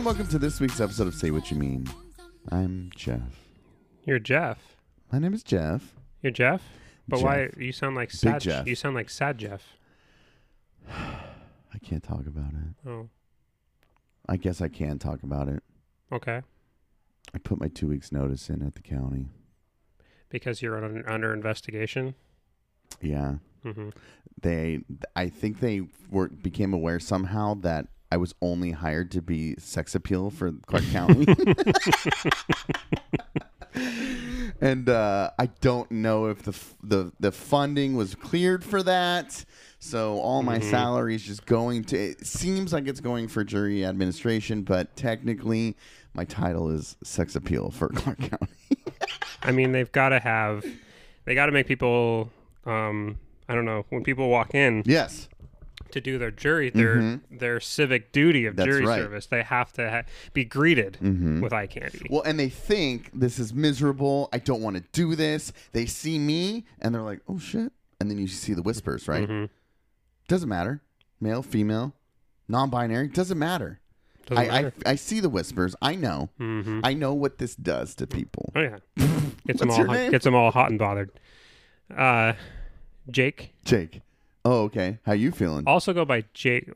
And welcome to this week's episode of Say What You Mean. I'm Jeff. You're Jeff. My name is Jeff. You're Jeff. But why you sound like sad? Jeff. You sound like sad Jeff. I can't talk about it. Oh, I guess I can talk about it. okay. I put my two weeks notice in at the county. Because you're under, under investigation. Yeah. hmm They I think they were became aware somehow that I was only hired to be sex appeal for Clark County. and uh, I don't know if the, f- the the funding was cleared for that. So all my Mhm. salary is just going to. It seems like it's going for jury administration, but technically, my title is sex appeal for Clark County. I mean, they've got to have. They got to make people. Um, I don't know when people walk in yes, to do their jury, their Mhm. their civic duty of That's jury right. service. They have to ha- be greeted Mhm. with eye candy. Well, and they think this is miserable. I don't want to do this. They see me and they're like, "Oh shit!" And then you see the whispers, right? Mhm. Doesn't matter, male, female, non-binary, doesn't matter. Doesn't I. I I see the whispers. I know. Mhm. I know what this does to people. Oh yeah, gets them all hot, name? gets them all hot and bothered. Uh, Jake. Jake. Oh, okay. How you feeling? also go by Jake.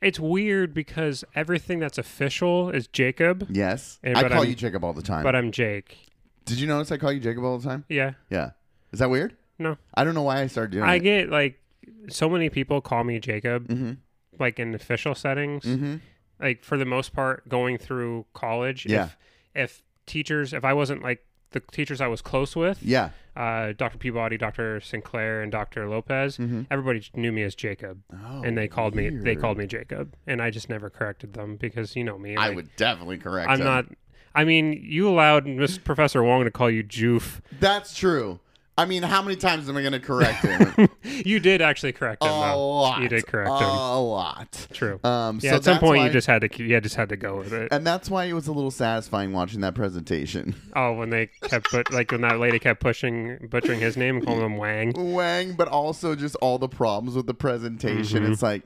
It's weird because everything that's official is Jacob, yes, Eh, I but call I'm- you Jacob all the time. but I'm Jake. Did you notice I call you Jacob all the time? Yeah. Yeah. Is that weird? No. I don't know why I started doing I it. get like so many people call me Jacob, Mm-hmm. like in official settings. Mm-hmm. Like for the most part, going through college. Yeah. If, if teachers, if I wasn't like the teachers I was close with, Yeah. Uh, Dr. Peabody, Dr. Sinclair, and Dr. Lopez, Mhm. everybody knew me as Jacob, Oh, and they called me they called me Jacob, and I just never corrected them because you know me. I like, would definitely correct. I'm him. not. I mean, you allowed Miss Professor Wong to call you Joof. That's true. I mean, how many times am I going to correct him? You did actually correct a him, though. lot. You did correct him. a lot. True. Um, Yeah, so at some point why- you just had to. You just had to go with it. and that's why it was a little satisfying watching that presentation. Oh, when they kept put like when that lady kept pushing butchering his name and calling him Wang. Wang, but also just all the problems with the presentation. Mhm. It's like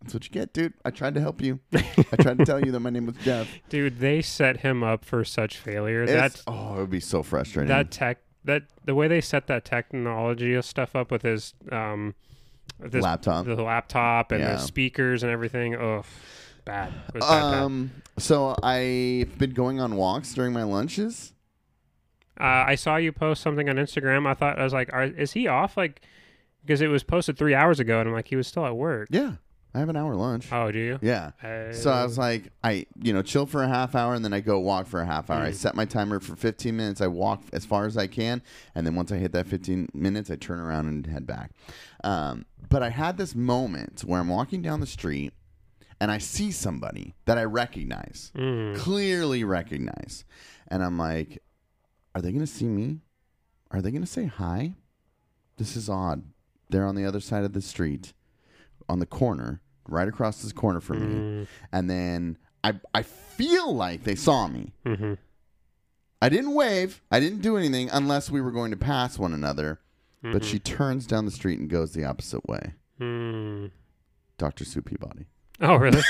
that's what you get, dude. I tried to help you. I tried to tell you that my name was Jeff. Dude, they set him up for such failure. It's, That oh, it would be so frustrating. that tech that the way they set that technology stuff up with his um this laptop. the laptop and Yeah. the speakers and everything. Oh, bad. Was bad. Um, so I've been going on walks during my lunches. Uh, I saw you post something on Instagram. I thought I was like, Are, is he off? Like, because it was posted three hours ago, and I'm like, he was still at work. Yeah, I have an hour lunch. Oh, do you? Yeah. Uh, So I was like, I you know chill for a half hour and then I go walk for a half hour. I Mm. set my timer for 15 minutes. I walk as far as I can, and then once I hit that 15 minutes, I turn around and head back. Um, but I had this moment where I'm walking down the street and I see somebody that I recognize, Mm. clearly recognize, and I'm like, are they gonna see me? Are they gonna say hi? This is odd. They're on the other side of the street, on the corner, right across this corner from me Mm. and then I I feel like they saw me. Mhm. I didn't wave. I didn't do anything unless we were going to pass one another. But Mhm. she turns down the street and goes the opposite way. Mm. Dr. Sue Peabody. Oh, really?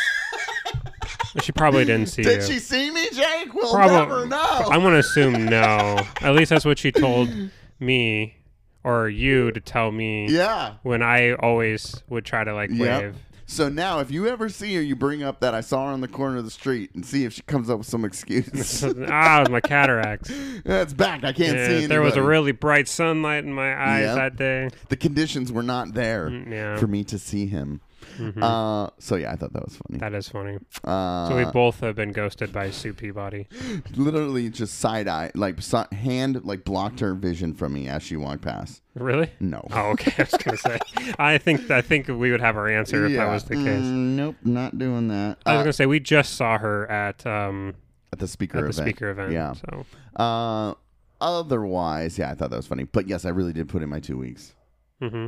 she probably didn't see Did you. she see me, Jake? We'll Probably- never know. I'm gonna assume no. At least that's what she told me or you to tell me yeah. when I always would try to like Yep. wave. So now, if you ever see her, you bring up that I saw her on the corner of the street and see if she comes up with some excuse. ah, it was my cataracts. it's back. I can't Yeah, see. there was a really bright sunlight in my eyes Yep. that day. The conditions were not there Mm, Yeah, for me to see him. Mhm. Uh, so yeah, I thought that was funny. that is funny. Uh, So we both have been ghosted by Sue Peabody. literally just side eye, like hand, like blocked her vision from me as she walked past. Really? No. Oh, okay. I was gonna say. I think I think we would have our answer if that was the case. Mm, nope, not doing that. I was Uh, gonna say we just saw her at um at the speaker at the event. speaker event. Yeah. So Uh, otherwise, yeah, I thought that was funny. But yes, I really did put in my two weeks. hmm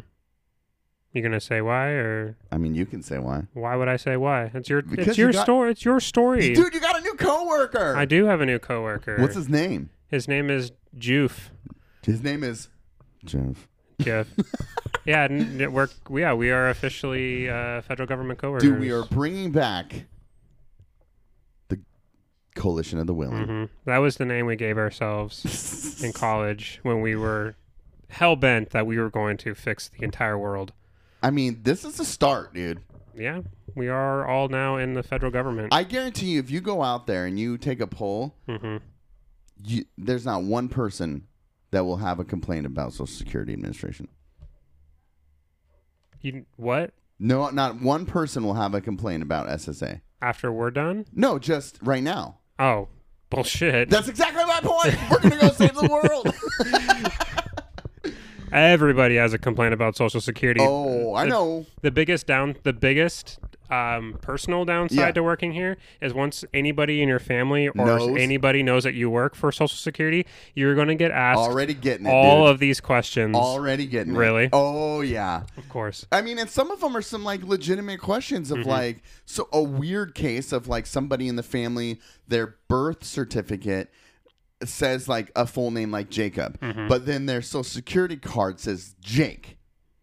You gonna say why or I mean, you can say why. why would I say why? It's your Because it's you your got- story. It's your story. Dude, you got a new coworker. I do have a new coworker. What's his name? His name is Joof. His name is Jeff. Jeff. yeah, n- n- we're yeah we are officially uh, federal government coworkers. Dude, we are bringing back the Coalition of the Willing. hmm That was the name we gave ourselves in college when we were hell bent that we were going to fix the entire world. I mean, this is a start, dude. Yeah, we are all now in the federal government. I guarantee you, if you go out there and you take a poll, hmm you, there's not one person that will have a complaint about Social Security Administration. You what? No, not one person will have a complaint about SSA. After we're done? No, just right now. Oh, bullshit! That's exactly my point. We're gonna go save the world. Everybody has a complaint about Social Security. oh, I The- know. The biggest down, the biggest um, personal downside Yeah. to working here is once anybody in your family or Knows. anybody knows that you work for Social Security, you're going to get asked Already getting it. all dude. of these questions. Already getting it. Really? Oh yeah. of course. I mean, and some of them are some like legitimate questions Mm-hmm. of like, so a weird case of like somebody in the family, their birth certificate says like a full name like Jacob, Mm-hmm. but then their social security card says Jake.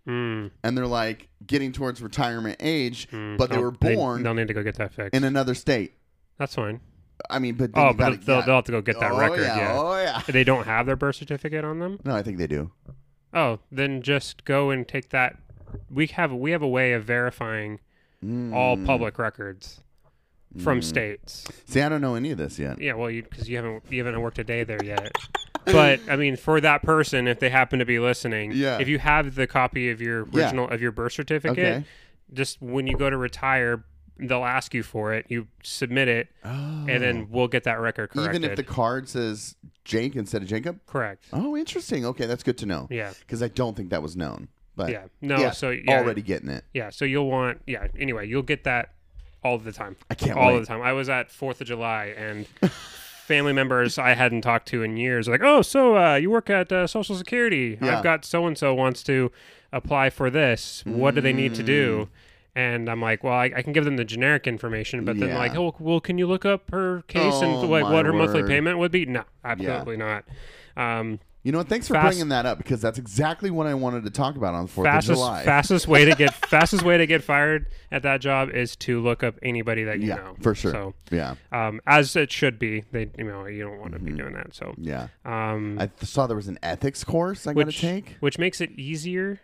Mm, And they're like getting towards retirement age, mm. but they were born They, will need to go get that fixed. in another state. That's fine. I mean, but Oh, you gotta- but they'll, yeah. they'll have to go get that oh, record. Yeah, Yeah. Oh yeah. They don't have their birth certificate on them. No, I think they do. Oh, then just go and take that. We have we have a way of verifying all Mm. public records from mm. states. See, I don't know any of this yet. Yeah, well, you because you haven't you haven't worked a day there yet. but I mean, for that person, if they happen to be listening, Yeah. if you have the copy of your Yeah. original of your birth certificate, Okay. just when you go to retire, they'll ask you for it. You submit it, Oh. and then oh. we'll get that record corrected. even if the card says Jake instead of Jacob. correct. Oh, interesting. Okay, that's good to know. Yeah, Because I don't think that was known. But yeah. No, yeah, so yeah, already getting it. yeah. So you'll want yeah. Anyway, you'll get that all the time. I can't all wait. the time. I was at Fourth of July and family members I hadn't talked to in years are like, oh, so uh, you work at uh, Social Security? Yeah. I've got so and so wants to apply for this. What do they need to Mm. do? And I'm like, well, I, I can give them the generic information, but then Yeah. like, oh, well, can you look up her case Oh, and like my what her monthly word. payment would be? No, absolutely not. Um, You know what? Thanks for Fast- bringing that up because that's exactly what I wanted to talk about on the 4th of fastest July. fastest way to get fastest way to get fired at that job is to look up anybody that you yeah, know for sure. So yeah. um, as it should be. They, you know, you don't want to Mm-hmm. be doing that. So, Yeah. um, I th- saw there was an ethics course I got to which take. which makes it easier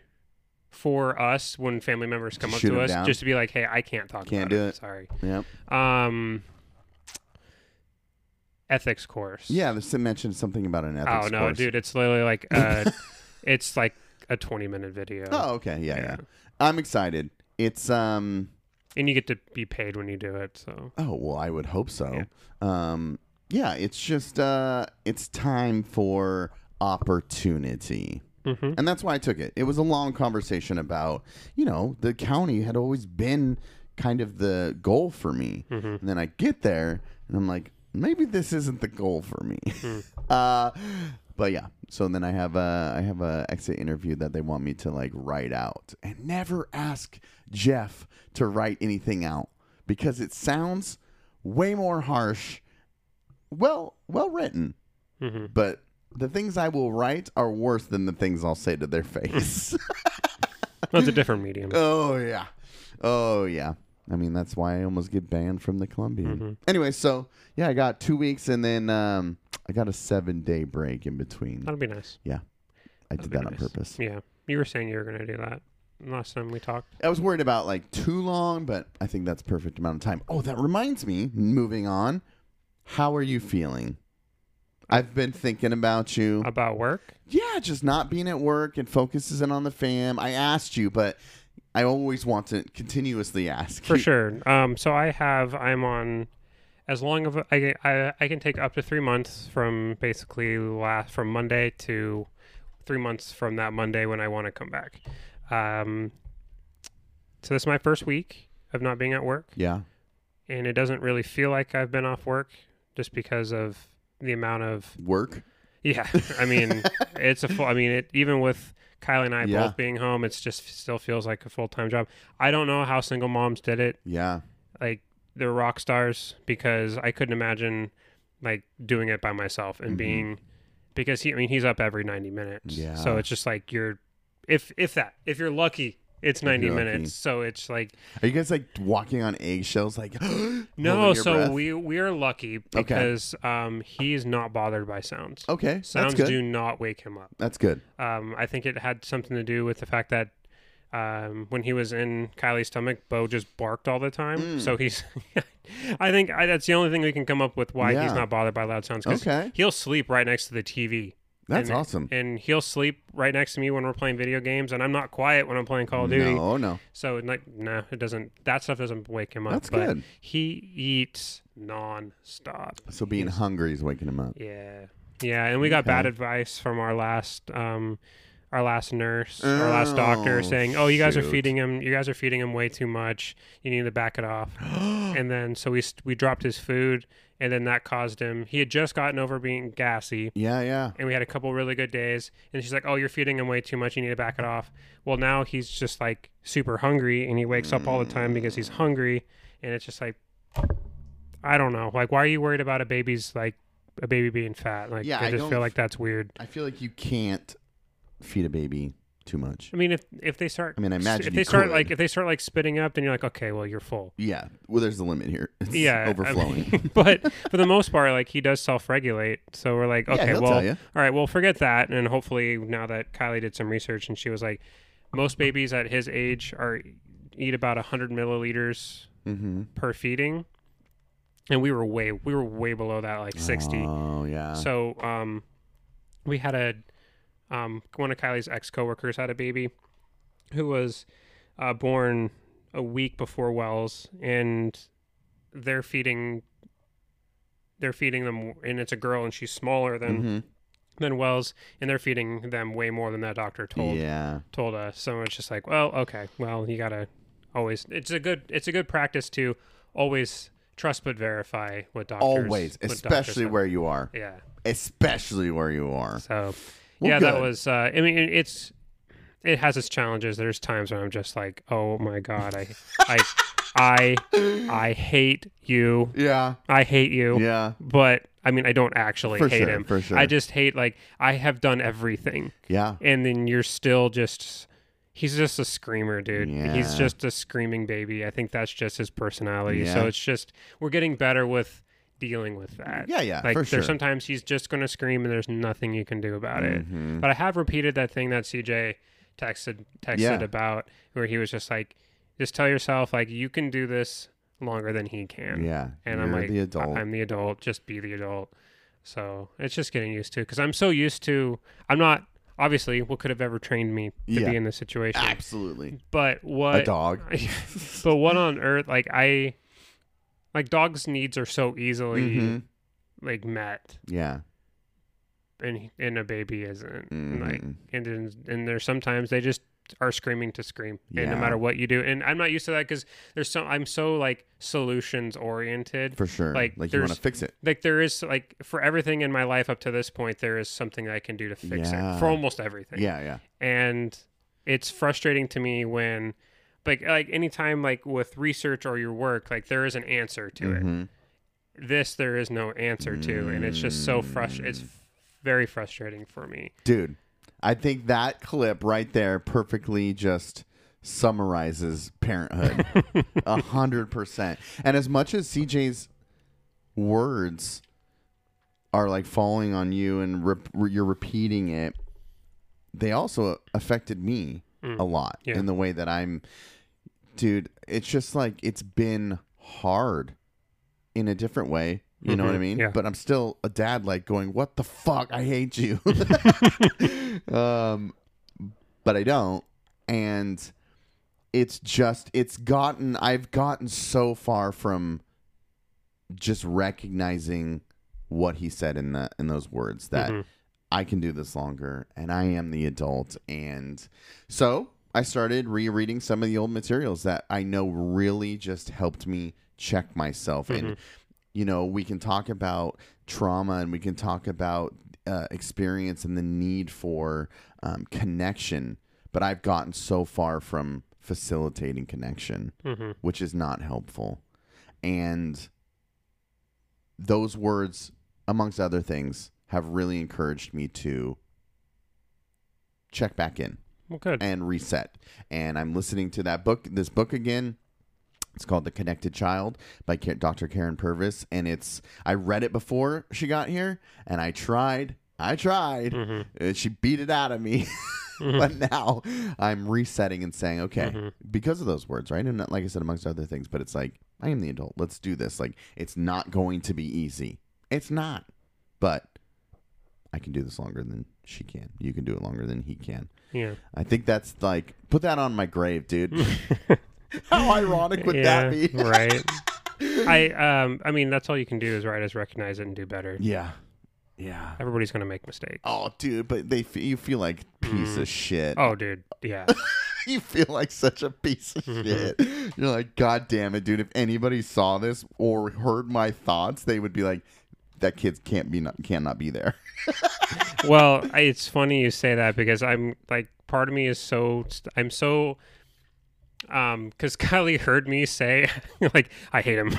for us when family members come up shoot to 'em us, down. just to be like, "Hey, I can't talk Can't about do it. it. Sorry." Yep. Um, ethics course. Yeah, they mentioned something about an ethics course. Oh no, course. dude! It's literally like uh, it's like a twenty-minute video, Oh, okay. Yeah, yeah, Yeah. I'm excited. It's um and you get to be paid when you do it. So oh, well, I would hope so. Um yeah, it's just uh it's time for opportunity. hmm And that's why I took it. It was a long conversation about, you know, the county had always been kind of the goal for me. Mm-hmm. And then I get there and I'm like, maybe this isn't the goal for me. Hmm. uh, but yeah, so then I have a I have a exit interview that they want me to like write out and never ask Jeff to write anything out because it sounds way more harsh. Well, well written, hmm but the things I will write are worse than the things I'll say to their face. it's a different medium. oh yeah, oh yeah. I mean that's why I almost get banned from the Columbian. Mhm. Anyway, so yeah, I got two weeks and then um, I got a seven day break in between. That'll be nice. Yeah, I that'd did that on purpose. Yeah, you were saying you were going to do that last time we talked. I was worried about like too long, but I think that's perfect amount of time. Oh, that reminds me. Moving on, how are you feeling? I've been thinking about you. About work? Yeah, just not being at work and focuses in on the fam. I asked you, but I always want to continuously ask. For sure. Um, so I have I'm on as long of a, I, I I can take up to three months from basically last from Monday to three months from that Monday when I want to come back. Um, so this is my first week of not being at work, Yeah. and it doesn't really feel like I've been off work just because of the amount of Work. yeah. I mean, it's a full. I mean, it even with Kylie and I Yeah. both being home, it's just still feels like a full time job. I don't know how single moms did it Yeah. like they're rock stars because I couldn't imagine like doing it by myself and Mhm. being because he I mean he's up every 90 minutes. Yeah. So it's just like you're if if that if you're lucky it's 90 Okey-dokey. minutes. So it's like Are you guys like walking on eggshells? Like no. holding your So breath? we we are lucky because um he's not bothered by sounds. okay, Sounds that's good. do not wake him up. That's good. Um, I think it had something to do with the fact that um, when he was in Kylie's stomach, Bo just barked all the time. Mm. So he's, I think I, that's the only thing we can come up with why Yeah. he's not bothered by loud sounds. 'cause Okay, he'll sleep right next to the TV. That's and, awesome. And he'll sleep right next to me when we're playing video games, and I'm not quiet when I'm playing Call of Duty. No, oh no, So like, no, it doesn't. That stuff doesn't wake him up. that's but good. He eats non-stop. So being He's- hungry is waking him up. Yeah, yeah, and we got bad advice from our last, um, our last nurse, our last doctor, Oh, saying, "Oh, you guys are feeding him. You guys are feeding him way too much. You need to back it off." and then so we we dropped his food, and then that caused him. He had just gotten over being gassy, Yeah, yeah. and we had a couple really good days. And she's like, "Oh, you're feeding him way too much. You need to back it off." Well, now he's just like super hungry, and he wakes up all the time because he's hungry, and it's just like, I don't know. Like, why are you worried about a baby's like a baby being fat? Like, Yeah, I I just feel like that's weird. I feel like you can't feed a baby too much. I mean, if if they start, I mean, I imagine if they start could. like if they start like spitting up, then you're like, okay, well, you're full. Yeah, well, there's the limit here. It's Yeah, I overflowing. mean, but for the most part, like he does self-regulate. So we're like, yeah, okay, he'll well, all right, well, forget that. And hopefully, now that Kylie did some research, and she was like, most babies at his age are eat about hundred milliliters Mm-hmm. per feeding, and we were way we were way below that, like sixty. Oh yeah. So um, we had a um, one of Kylie's ex coworkers had a baby who was uh, born a week before Wells, and they're feeding they're feeding them, and it's a girl, and she's smaller than Mhm. than Wells, and they're feeding them way more than that doctor told Yeah. told us. So it's just like, well, okay, well, you gotta always. It's a good it's a good practice to always trust but verify what doctors Always, doctors especially have. where you are. yeah. Especially where you are. So Well, yeah, that was. Uh, I mean, it's it has its challenges. There's times when I'm just like, oh my god, I I I I hate you. Yeah. I hate you. Yeah. But I mean, I don't actually For hate sure. him. For sure. I just hate like I have done everything, yeah. and then you're still just. He's just a screamer, dude. He's just a screaming baby. I think that's just his personality. So it's just we're getting better with dealing with that. Yeah. Yeah. Like for there's sure. sometimes he's just going to scream and there's nothing you can do about it. Mhm. But I have repeated that thing that CJ texted texted Yeah. about where he was just like, just tell yourself like you can do this longer than he can. Yeah. And I'm like, the adult. I'm the adult. Just be the adult. So it's just getting used to because I'm so used to. I'm not obviously what could have ever trained me to Yeah. be in this situation. Absolutely. But what A dog. but what on earth? Like I, like dogs' needs are so easily Mhm. like met, Yeah. and and a baby isn't. Mhm. Like and and there's sometimes they just are screaming to scream, and no matter what you do. And I'm not used to that because there's so I'm so like solutions oriented. For sure. Like, like you want to fix it. Like there is like for everything in my life up to this point, there is something I can do to fix Yeah. it for almost everything. Yeah. Yeah. and it's frustrating to me when like like anytime like with research or your work like there is an answer to it Mhm. this there is no answer to and it's just so frust it's Mm. very frustrating for me Dude, I think that clip right there perfectly just summarizes parenthood. A hundred percent. And as much as CJ's words are like falling on you and rep- you're repeating it, they also affected me Mm. a lot Yeah. in the way that I'm. Dude, it's just like it's been hard in a different way. You know what I Mhm, mean? yeah. But I'm still a dad, like going, "What the fuck? I hate you." um, but I don't, and it's just it's gotten. I've gotten so far from just recognizing what he said in the in those words that Mhm. I can do this longer and I am the adult. And so I started rereading some of the old materials that I know really just helped me check myself. And, you know, we can talk about trauma and we can talk about uh, experience and the need for um, connection. But I've gotten so far from facilitating connection, Mhm. which is not helpful. And those words, amongst other things, have really encouraged me to check back in Well, good. and reset. And I'm listening to that book, this book again. It's called The Connected Child by Dr. Karyn Purvis, and it's I read it before she got here, and I tried, I tried, and she beat it out of me. Mm-hmm. but now I'm resetting and saying, okay, mm-hmm. because of those words, right? And uh, like I said, amongst other things, but it's like I am the adult. Let's do this. Like it's not going to be easy. It's not, but I can do this longer than she can. You can do it longer than he can. Yeah. I think that's like put that on my grave, dude. How ironic would that be? right. I um I mean that's all you can do is right is recognize it and do better. yeah, yeah. Everybody's gonna make mistakes. Oh, dude, but they f- you feel like piece of shit. Oh, dude. Yeah. you feel like such a piece of Mm-hmm. shit. You're like, God damn it, dude. If anybody saw this or heard my thoughts, they would be like, that kid can't be not, cannot be there. well, it's funny you say that because I'm like part of me is so I'm so um because Kylie heard me say like I hate him.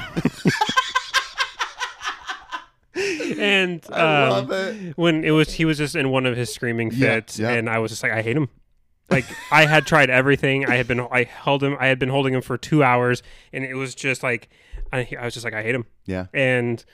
and um, I love it. when it was he was just in one of his screaming Yeah, fits yeah. and I was just like I hate him. Like I had tried everything. I had been I held him I had been holding him for 2 hours and it was just like I, I was just like I hate him. Yeah. And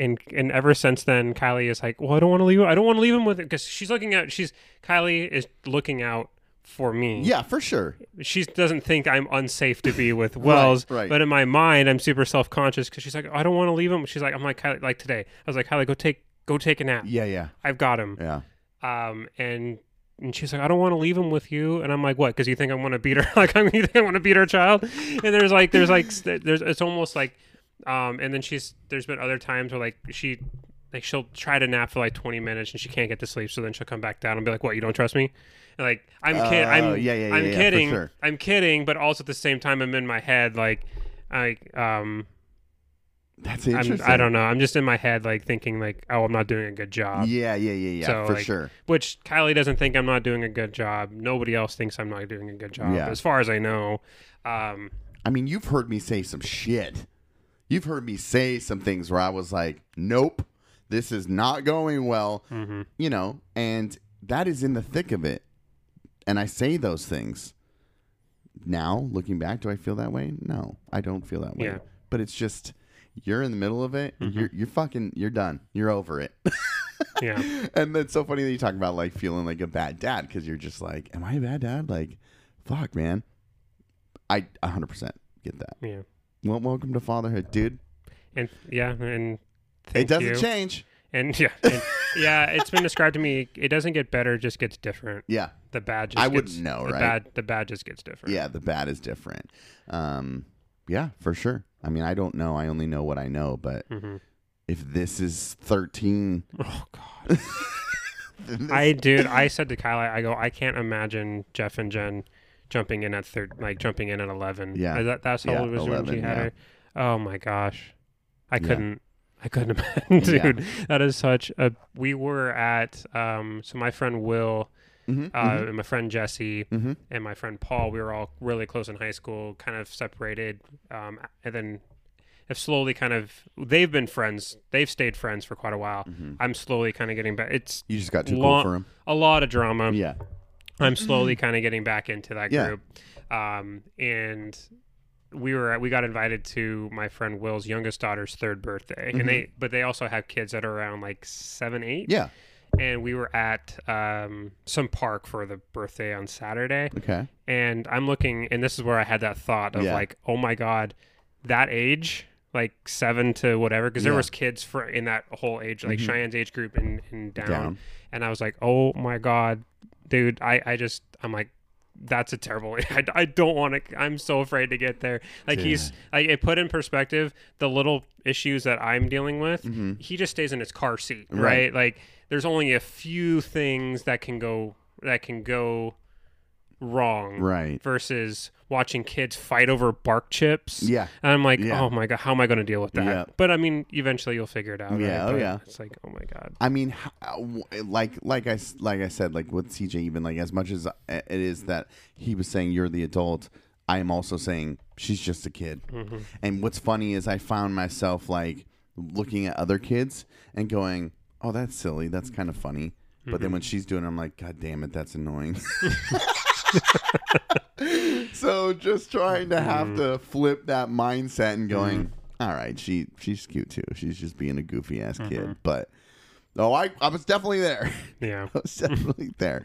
and and ever since then Kylie is like, "Well, I don't want to leave him. I don't want to leave him with it cuz she's looking out she's Kylie is looking out for me. Yeah, for sure. She doesn't think I'm unsafe to be with Wells, right. but in my mind I'm super self-conscious cuz she's like, "I don't want to leave him." She's like, "I'm like Kylie like today. I was like, "Kylie, go take go take a nap. Yeah, yeah, I've got him." yeah. um, and and she's like, I don't want to leave him with you, and I'm like, what? Because you think I want to beat her? like, I mean, you think I want to beat her child? And there's like, there's like, there's it's almost like, um, and then she's there's been other times where like she like she'll try to nap for like 20 minutes and she can't get to sleep, so then she'll come back down and be like, what? You don't trust me? And like, I'm kidding. Oh, I'm yeah, yeah, yeah, I'm yeah, kidding. sure. I'm kidding, but also at the same time, I'm in my head like, I um. That's I'm, interesting. I don't know. I'm just in my head, like thinking, like, "Oh, I'm not doing a good job." Yeah, yeah, yeah, yeah, So, for like, sure. which Kylie doesn't think I'm not doing a good job. Nobody else thinks I'm not doing a good job, Yeah. as far as I know. Um, I mean, you've heard me say some shit. You've heard me say some things where I was like, nope, this is not going well, mhm. you know, and that is in the thick of it. And I say those things. Now, looking back, do I feel that way? No, I don't feel that way. Yeah. But it's just, you're in the middle of it. Mm-hmm. You're, you're fucking, you're done. You're over it. Yeah, and it's so funny that you talk about like feeling like a bad dad because you're just like, am I a bad dad? Like, fuck, man. I 100% get that. yeah, Well, welcome to fatherhood, dude. and yeah, and it doesn't you. change. And yeah, and, yeah, it's been described to me. It doesn't get better; it just gets different. Yeah, The bad just I gets, wouldn't know, the right? Bad, the bad just gets different. yeah. The bad is different. Um, yeah, for sure. I mean, I don't know. I only know what I know. But hmm if this is thirteen, Oh God, I dude, I said to Kylie, I go, I can't imagine Jeff and Jen jumping in at third, like jumping in at eleven. Yeah. That, that's how Yeah, old was when she had yeah. her. Oh my gosh, I couldn't. I couldn't imagine, dude. That is such a. We were at um. So my friend Will, Mhm, uh, mhm, and my friend Jesse, mhm. and my friend Paul. We were all really close in high school, kind of separated, um, and then have slowly kind of. They've been friends. They've stayed friends for quite a while. Mhm. I'm slowly kind of getting back. It's You just got too Long- cool for him. a lot of drama. Yeah. I'm slowly kind of getting back into that Yeah. group. Um, and we were we got invited to my friend Will's youngest daughter's third birthday, Mhm. and they but they also have kids that are around like seven, eight. Yeah. And we were at um, some park for the birthday on Saturday, Okay. and I'm looking, and this is where I had that thought of Yeah. like, oh my god, that age. Like seven to whatever, because there was kids for in that whole age, like Mhm. Cheyenne's age group and, and down Down. and I was like, "Oh my god, dude! I I just I'm like, that's a terrible. I, I don't want to. I'm so afraid to get there. Like he's I, it put in perspective the little issues that I'm dealing with. Mhm. He just stays in his car seat, right? Right. Like there's only a few things that can go that can go wrong Right. versus watching kids fight over bark chips. Yeah. And I'm like, Yeah. oh my god, how am I going to deal with that? Yeah. But I mean, eventually you'll figure it out. Yeah, right? oh yeah. It's like, oh my god. I mean, how, like like I like I said, like with CJ, even like as much as it is that he was saying you're the adult, I am also saying she's just a kid. Mm-hmm. And what's funny is I found myself like looking at other kids and going, "Oh, that's silly. That's kind of funny." But Mm-hmm. then when she's doing, it, I'm like, "God damn it, that's annoying." so just trying to have Mm. to flip that mindset and going, all right, she she's cute too. She's just being a goofy ass Mm-hmm. kid. But oh, I I was definitely there. Yeah. I was definitely there.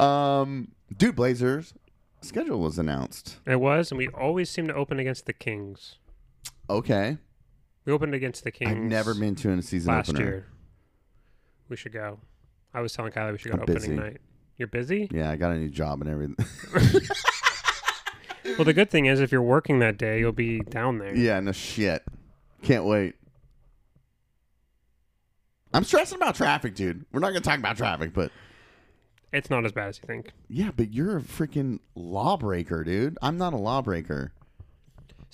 Um, dude, Blazers schedule was announced. It was, and we always seem to open against the Kings. Okay, We opened against the Kings. I've never been to in a season last opener. year. We should go. I was telling Kylie we should go I'm to busy. opening night. You're busy? Yeah, I got a new job and everything. Well, the good thing is, if you're working that day, you'll be down there. yeah, no shit. Can't wait. I'm stressing about traffic, dude. We're not gonna talk about traffic, but It's not as bad as you think. yeah, but you're a freaking lawbreaker, dude. I'm not a lawbreaker.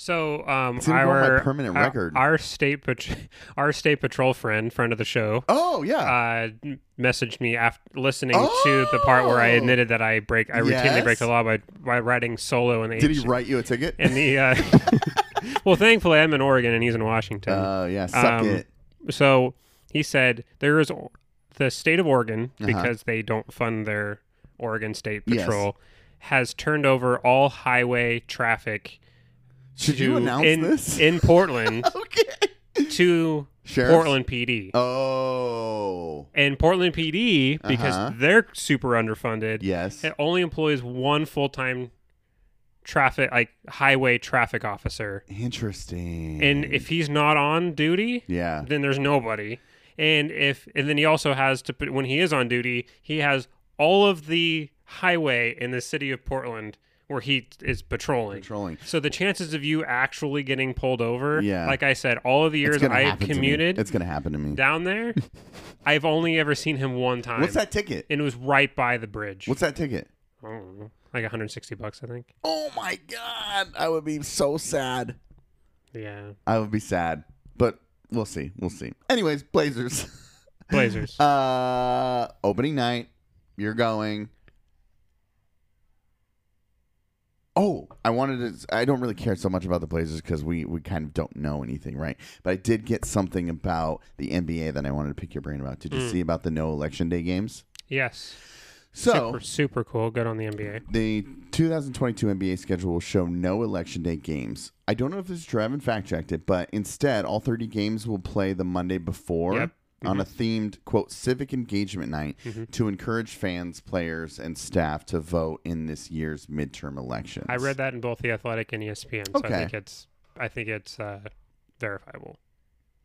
So, um, It's gonna go on my our permanent our- record. Our, state, pat- our state patrol friend, friend of the show, Oh yeah. uh, messaged me after listening to the part where I Oh! admitted that I break, I routinely break the law by by riding solo in the. Did H- he write you a ticket? In the. Uh, well, thankfully, I'm in Oregon and he's in Washington. Oh yeah, suck Um, it. So he said there is the state of Oregon Uh-huh. because they don't fund their Oregon State Yes. Patrol has turned over all highway traffic Should you announce in, this? in Portland okay. to. Portland PD. Oh And Portland PD because Uh-huh. they're super underfunded. yes. It only employs one full-time traffic like highway traffic officer. Interesting. And if he's not on duty, yeah, then there's nobody. And if and then he also has to put when he is on duty, he has all of the highway in the city of Portland where he is patrolling. patrolling. So the chances of you actually getting pulled over, Yeah. like I said, all of the years I've happen to commuted It's gonna happen to me. down there, I've only ever seen him one time. What's that ticket? And it was right by the bridge. What's that ticket? I don't know, like 160 bucks, I think. Oh my god, I would be so sad. Yeah, I would be sad, but we'll see. We'll see. Anyways, Blazers. Blazers. uh, opening night. You're going. Oh, I wanted to. I don't really care so much about the Blazers because we we kind of don't know anything, right? But I did get something about the NBA that I wanted to pick your brain about. Did you Mm. see about the no election day games? yes. So super, super cool. Good on the NBA. the 2022 NBA schedule will show no election day games. I don't know if this is true. I haven't fact checked it, but instead, all 30 games will play the Monday before Yep. On a themed quote civic engagement night Mhm. to encourage fans, players, and staff to vote in this year's midterm elections. I read that in both the Athletic and ESPN, so Okay. I think it's I think it's uh, verifiable.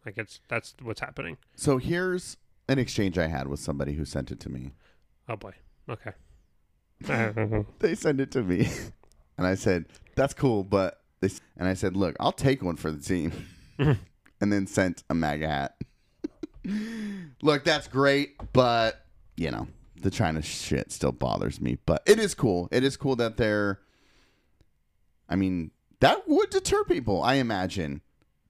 Like it's that's what's happening. So here's an exchange I had with somebody who sent it to me. Oh boy. Okay. They sent it to me, and I said, "That's cool," but they and I said, "Look, I'll take one for the team," and then sent a MAGA hat. Look, that's great, but you know the China shit still bothers me. But it is cool. It is cool that they're. I mean, that would deter people. I imagine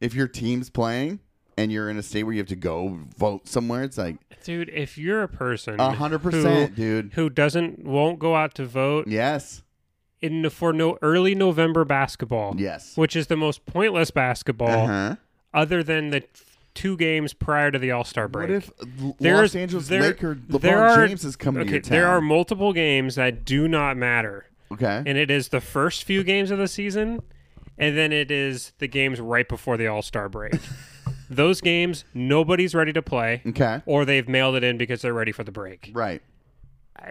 if your team's playing and you're in a state where you have to go vote somewhere, it's like dude, if you're a person hundred percent, dude. who doesn't won't go out to vote Yes, in the, for no early November basketball, yes. which is the most pointless basketball Uh-huh. other than the two games prior to the All Star break. What if There's- Los Angeles there- Laker LeBron there are- James is coming to okay, town? there are multiple games that do not matter. okay. and it is the first few games of the season, and then it is the games right before the All Star break. Those games, nobody's ready to play, okay. or they've mailed it in because they're ready for the break. Right.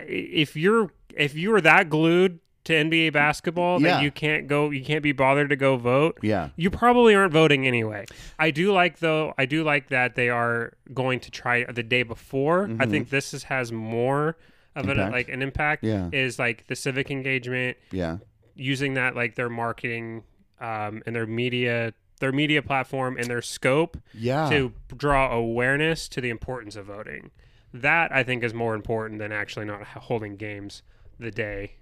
If you're if you are that glued to NBA basketball Yeah. that you can't go, you can't be bothered to go vote. Yeah. You probably aren't voting anyway. I do like though. I do like that they are going to try the day before. I think this is, has more of an Mm-hmm. Impact? like an impact. Yeah. Is like the civic engagement Yeah. using that like their marketing um, and their media their media platform and their scope Yeah. to draw awareness to the importance of voting. That I think is more important than actually not holding games the day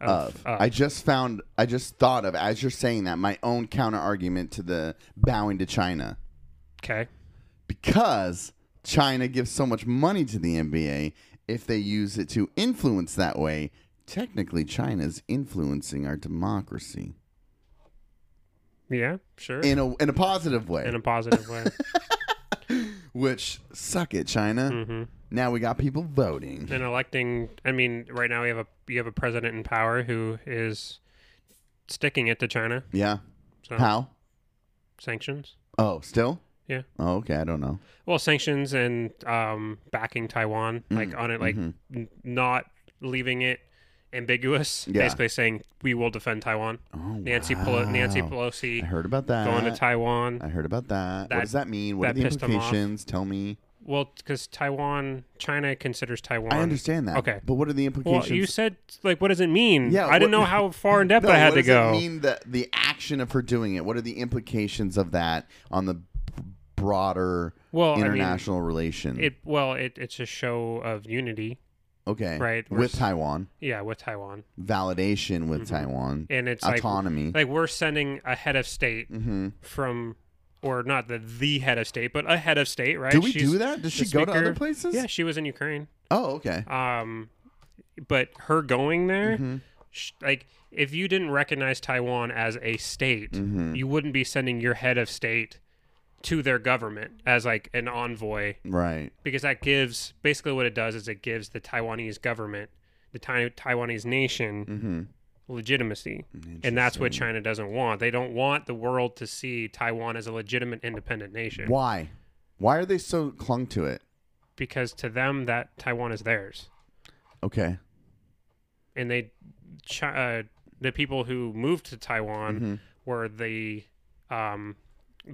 of. of. I just found. I just thought of as you're saying that my own counter argument to the bowing to China okay. because China gives so much money to the NBA. If they use it to influence that way, technically China's influencing our democracy Yeah. Sure. in a in a positive way. In a positive way. which suck it, China. hmm Now we got people voting. and electing. I mean, right now we have a you have a president in power who is sticking it to China. Yeah. So How? sanctions. Oh, still? Yeah. Oh, okay. I don't know. Well, sanctions and um, backing Taiwan, like Mm, on it, like mhm. n- not leaving it ambiguous. Yeah. Basically saying we will defend Taiwan. Oh, Nancy Pelo- Nancy. Pelosi I heard about that. going to Taiwan. I heard about that. That- what does that mean? What that are the pissed him off. implications? Tell me. Well, because Taiwan, China considers Taiwan. I understand that. Okay. But what are the implications? Well, you said like, what does it mean? Yeah, I didn't know how far in depth no, I had what to does go. it mean the the action of her doing it? What are the implications of that on the broader well, I mean, international relations? it well, it, it's a show of unity, okay. right, we're With s- Taiwan. yeah, with Taiwan, Validation with Mhm. Taiwan. and it's like Autonomy. like we're sending a head of state mm-hmm. from, or not the the head of state, but a head of state, right? Do we She's- do that? Does she go to other places? Yeah, she was in Ukraine. Oh, okay. Um, but her going there, Mhm. sh- like, if you didn't recognize Taiwan as a state, Mhm. you wouldn't be sending your head of state to their government as like an envoy Right. because that gives basically what it does is it gives the Taiwanese government, the tai- Taiwanese nation, Mm-hmm. Legitimacy. And that's what China doesn't want. They don't want the world to see Taiwan as a legitimate independent nation Why? Why are they so clung to it? because to them that Taiwan is theirs. Okay. And they uh, the people who moved to Taiwan Mhm. were the um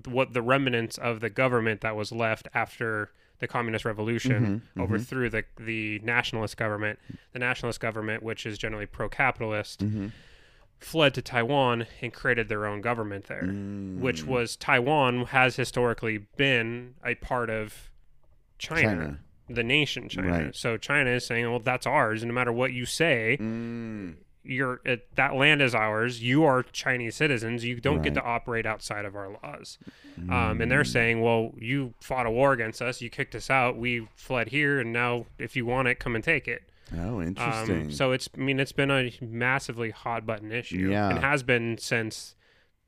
what the remnants of the government that was left after the communist revolution Mhm, overthrew the the nationalist government the nationalist government which is generally pro-capitalist Mm-hmm. fled to Taiwan and created their own government there Mm. which was Taiwan has historically been a part of China, China. the nation China Right. so China is saying well that's ours and no matter what you say Mm. You're it, that land is ours. You are Chinese citizens. You don't get to operate outside of our laws. Um, and they're saying, well, you fought a war against us. You kicked us out. We fled here, and now if you want it, come and take it. Oh, interesting. Um, so it's, I mean, it's been a massively hot button issue, Yeah. and has been since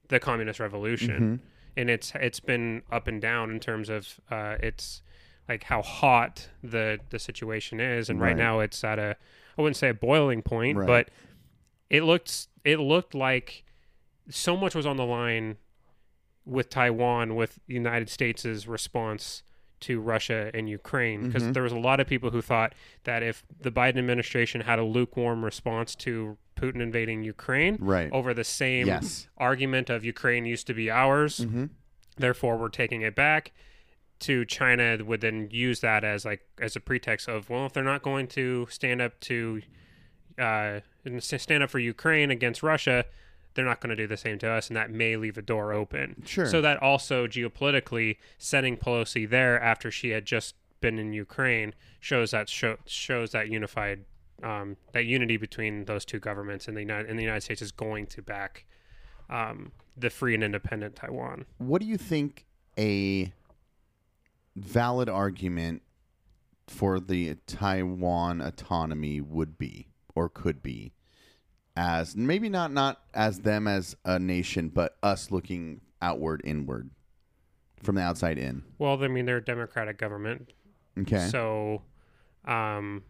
the communist revolution. Mhm. And it's it's been up and down in terms of uh, it's like how hot the the situation is, and right, Right. now it's at a I wouldn't say a boiling point, Right. but it looked it looked like so much was on the line with Taiwan with the United States' response to Russia and Ukraine because Mhm. there was a lot of people who thought that if the Biden administration had a lukewarm response to Putin invading Ukraine Right. over the same Yes. argument of Ukraine used to be ours, Mm-hmm. therefore we're taking it back to China would then use that as like as a pretext of well if they're not going to stand up to uh and stand up for Ukraine against Russia they're not going to do the same to us and that may leave a door open Sure. so that also geopolitically sending Pelosi there after she had just been in Ukraine shows that show, shows that unified um, that unity between those two governments and the United and the United States is going to back um, the free and independent Taiwan. What do you think a valid argument for the Taiwan autonomy would be or could be as maybe not not as them as a nation but us looking outward inward from the outside in. Well, I mean they're a democratic government, Okay. so um,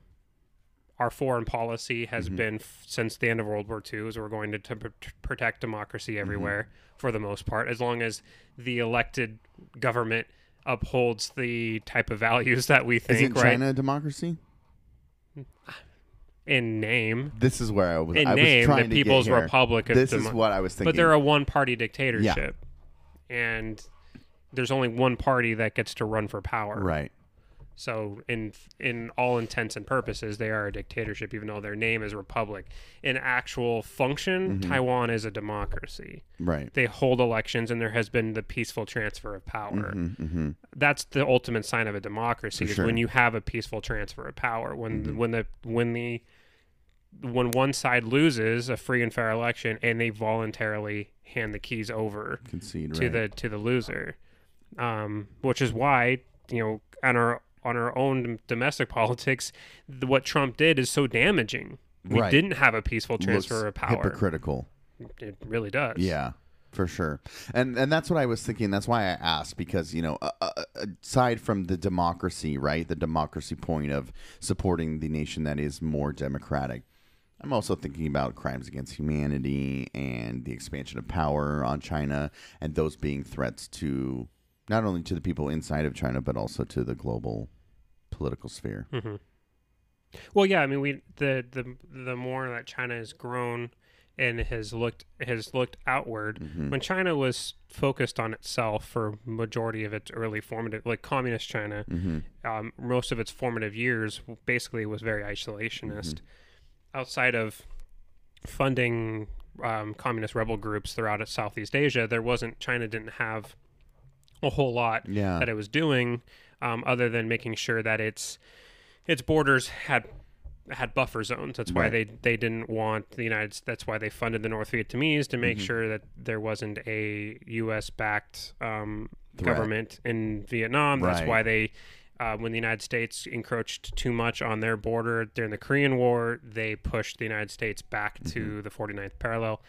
our foreign policy has Mhm. been f- since the end of World War II is we're going to, pr- protect democracy everywhere for the most part, as long as the elected government upholds the type of values that we think, Isn't right? China a democracy? In name, This is where I was in I was name, trying the to People's. Republic of This Demo- is what I was thinking. but they're a one-party dictatorship, and there's only one party that gets to run for power. right. So in in all intents and purposes, they are a dictatorship, even though their name is republic. In actual function, Mhm. Taiwan is a democracy. Right. They hold elections, and there has been the peaceful transfer of power. Mhm, mhm. That's the ultimate sign of a democracy is when you have a peaceful transfer of power. When Mhm. when the when the when one side loses a free and fair election, and they voluntarily hand the keys over Concede. to right. the to the loser, um, which is why you know on our on our own domestic politics, the, what Trump did is so damaging. We Right. didn't have a peaceful transfer Looks of power. Hypocritical. It really does. Yeah. for sure. And and that's what I was thinking. That's why I asked because you know, uh, aside from the democracy, right, the democracy point of supporting the nation that is more democratic, I'm also thinking about crimes against humanity and the expansion of power on China, and those being threats to not only to the people inside of China but also to the global political sphere. hmm Well, yeah, I mean, we the the the more that China has grown and has looked has looked outward. Mhm. When China was focused on itself for majority of its early formative, like communist China, Mm-hmm. um, most of its formative years basically was very isolationist. Outside of funding um, communist rebel groups throughout Southeast Asia, there wasn't China didn't have a whole lot Yeah. that it was doing, um, other than making sure that its its borders had had buffer zones. That's why Right. they they didn't want the United. States that's why they funded the North Vietnamese to make Mhm. sure that there wasn't a U.S. backed um, government in Vietnam. That's Right. why they. Uh, when the United States encroached too much on their border during the Korean War, they pushed the United States back Mm-hmm. to the 49th parallel.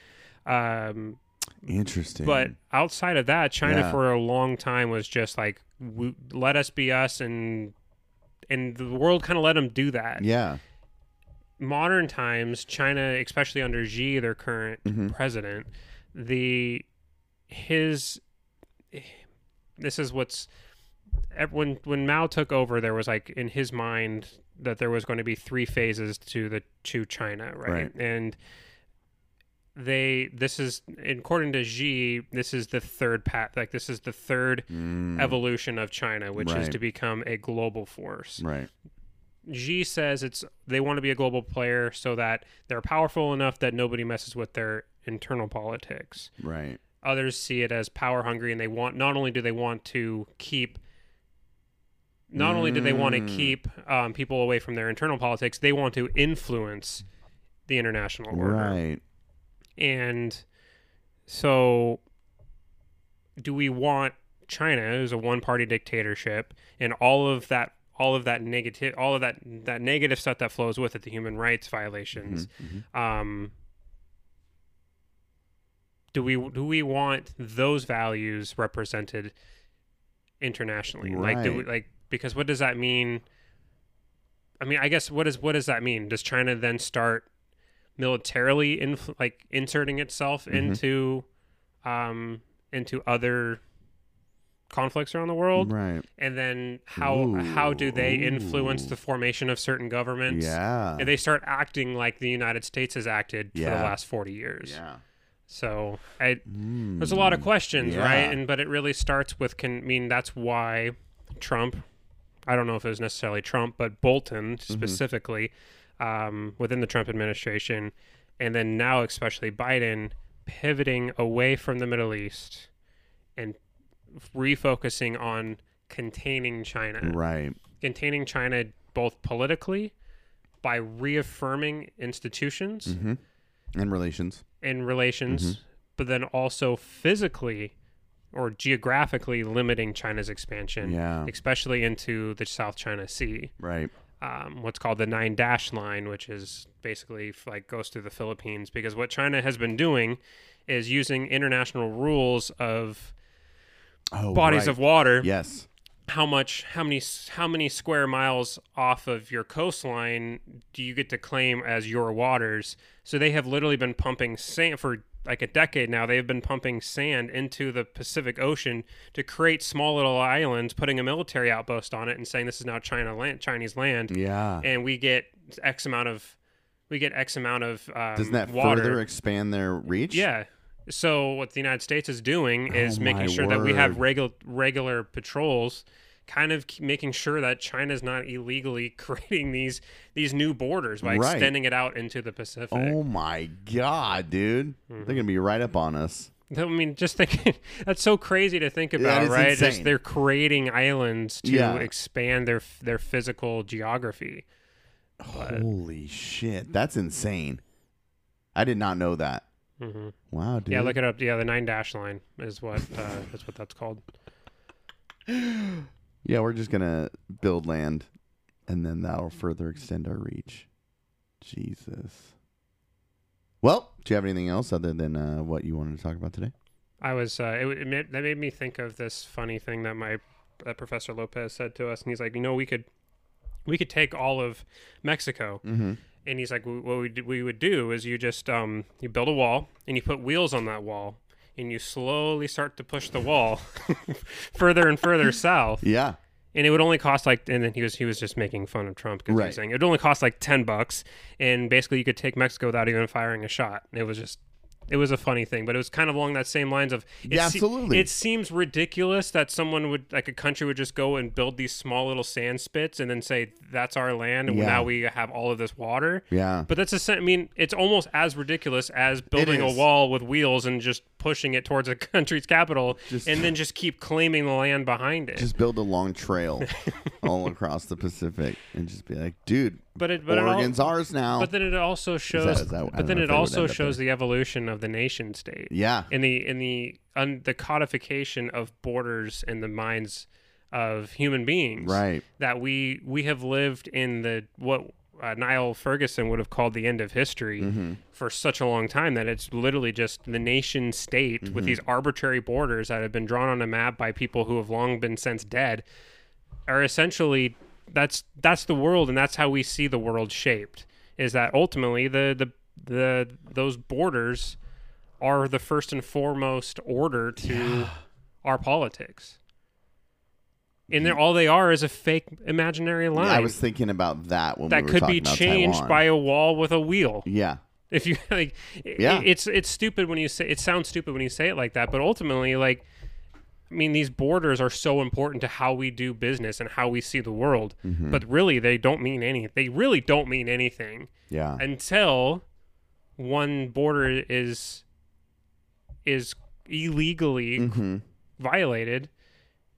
Um, Interesting. but outside of that, China Yeah. for a long time was just like, w- let us be us, and and the world kind of let them do that. yeah. Modern times, China, especially under Xi, their current Mhm. president, the his this is what's when when Mao took over, there was like in his mind that there was going to be three phases to the to China, right? Right. And they this is according to Xi, this is the third path. Like this is the third Mm. evolution of China, which is to become a global force. Right. Xi says it's they want to be a global player so that they're powerful enough that nobody messes with their internal politics. Right. Others see it as power hungry and they want not only do they want to keep not only do they want to Mm. keep um, people away from their internal politics, they want to influence the international order. Right. And so, do we want China as a one-party dictatorship and all of that, all of that negative, all of that that negative stuff that flows with it, the human rights violations? Mhm. Um, do we do we want those values represented internationally? Like, do we, like because what does that mean? I mean, I guess what does what does that mean? Does China then start militarily inf- like inserting itself Mhm. into um into other conflicts around the world Right. and then how how do they influence Ooh. the formation of certain governments Yeah. and they start acting like the United States has acted for the last 40 years yeah. so I, there's a lot of Mm. questions Yeah. right and but it really starts with can I mean that's why Trump I don't know if it was necessarily Trump but Bolton Mm-hmm. specifically um, within the Trump administration and then now especially Biden pivoting away from the Middle East and refocusing on containing China Right. containing China both politically by reaffirming institutions Mm-hmm. And relations. and relations, but then also physically or geographically limiting China's expansion, Yeah. especially into the South China Sea. Right. Um, what's called the Nine Dash Line, which is basically like goes through the Philippines. Because what China has been doing is using international rules of Oh, bodies right. of water Yes. how much how many how many square miles off of your coastline do you get to claim as your waters so they have literally been pumping sand for like a decade now they have been pumping sand into the pacific ocean to create small little islands putting a military outpost on it and saying this is now china land chinese land Yeah. and we get x amount of we get x amount of um, Doesn't that water further expand their reach? yeah. So what the United States is doing is Oh, making sure that we have regular regular patrols, kind of making sure that China's not illegally creating these these new borders by Right. extending it out into the Pacific. Oh my god, dude! Mm-hmm. They're gonna be right up on us. I mean, just think that's so crazy to think about, right? insane. Just they're creating islands to Yeah. expand their their physical geography. But- Holy shit, that's insane! I did not know that. hmm Wow, dude. Yeah, look it up. Yeah, the nine dash line is what uh, is what that's called. Yeah, we're just gonna build land, and then that'll further extend our reach. Jesus. Well, do you have anything else other than uh, what you wanted to talk about today? I was uh, it, it made, that made me think of this funny thing that my that Professor Lopez said to us, and he's like, you know, we could we could take all of Mexico, Mm-hmm. and he's like, what we, we would do is you just um you build a wall and you put wheels on that wall, and you slowly start to push the wall further and further south, Yeah. and it would only cost like and then he was he was just making fun of Trump because he was saying it would only cost like ten bucks, and basically you could take Mexico without even firing a shot. It was just. It was a funny thing, but it was kind of along that same lines of it Yeah, se- absolutely. it seems ridiculous that someone would like a country would just go and build these small little sand spits and then say that's our land and Yeah. now we have all of this water. Yeah. But that's a sen- I mean, it's almost as ridiculous as building a wall with wheels and just pushing it towards a country's capital Just- and then just keep claiming the land behind it. Just build a long trail all across the Pacific and just be like, dude, but it but it al- Oregon's ours now. but then it also shows is that- but then it if they would also shows the evolution of the nation state. yeah. in the in the un, the codification of borders in the minds of human beings Right. that we we have lived in the what uh, Niall Ferguson would have called the end of history Mm-hmm. for such a long time that it's literally just the nation state Mm-hmm. with these arbitrary borders that have been drawn on a map by people who have long been since dead are essentially that's that's the world and that's how we see the world shaped is that ultimately the the the those borders are the first and foremost order to our politics and they're, all they are is a fake imaginary line I was thinking about that when we that were could be changed Taiwan. by a wall with a wheel Yeah. if you like Yeah. it's it's stupid when you say it sounds stupid when you say it like that but ultimately like i mean these borders are so important to how we do business and how we see the world Mm-hmm. but really they don't mean any they really don't mean anything Yeah. until one border is is illegally Mhm. violated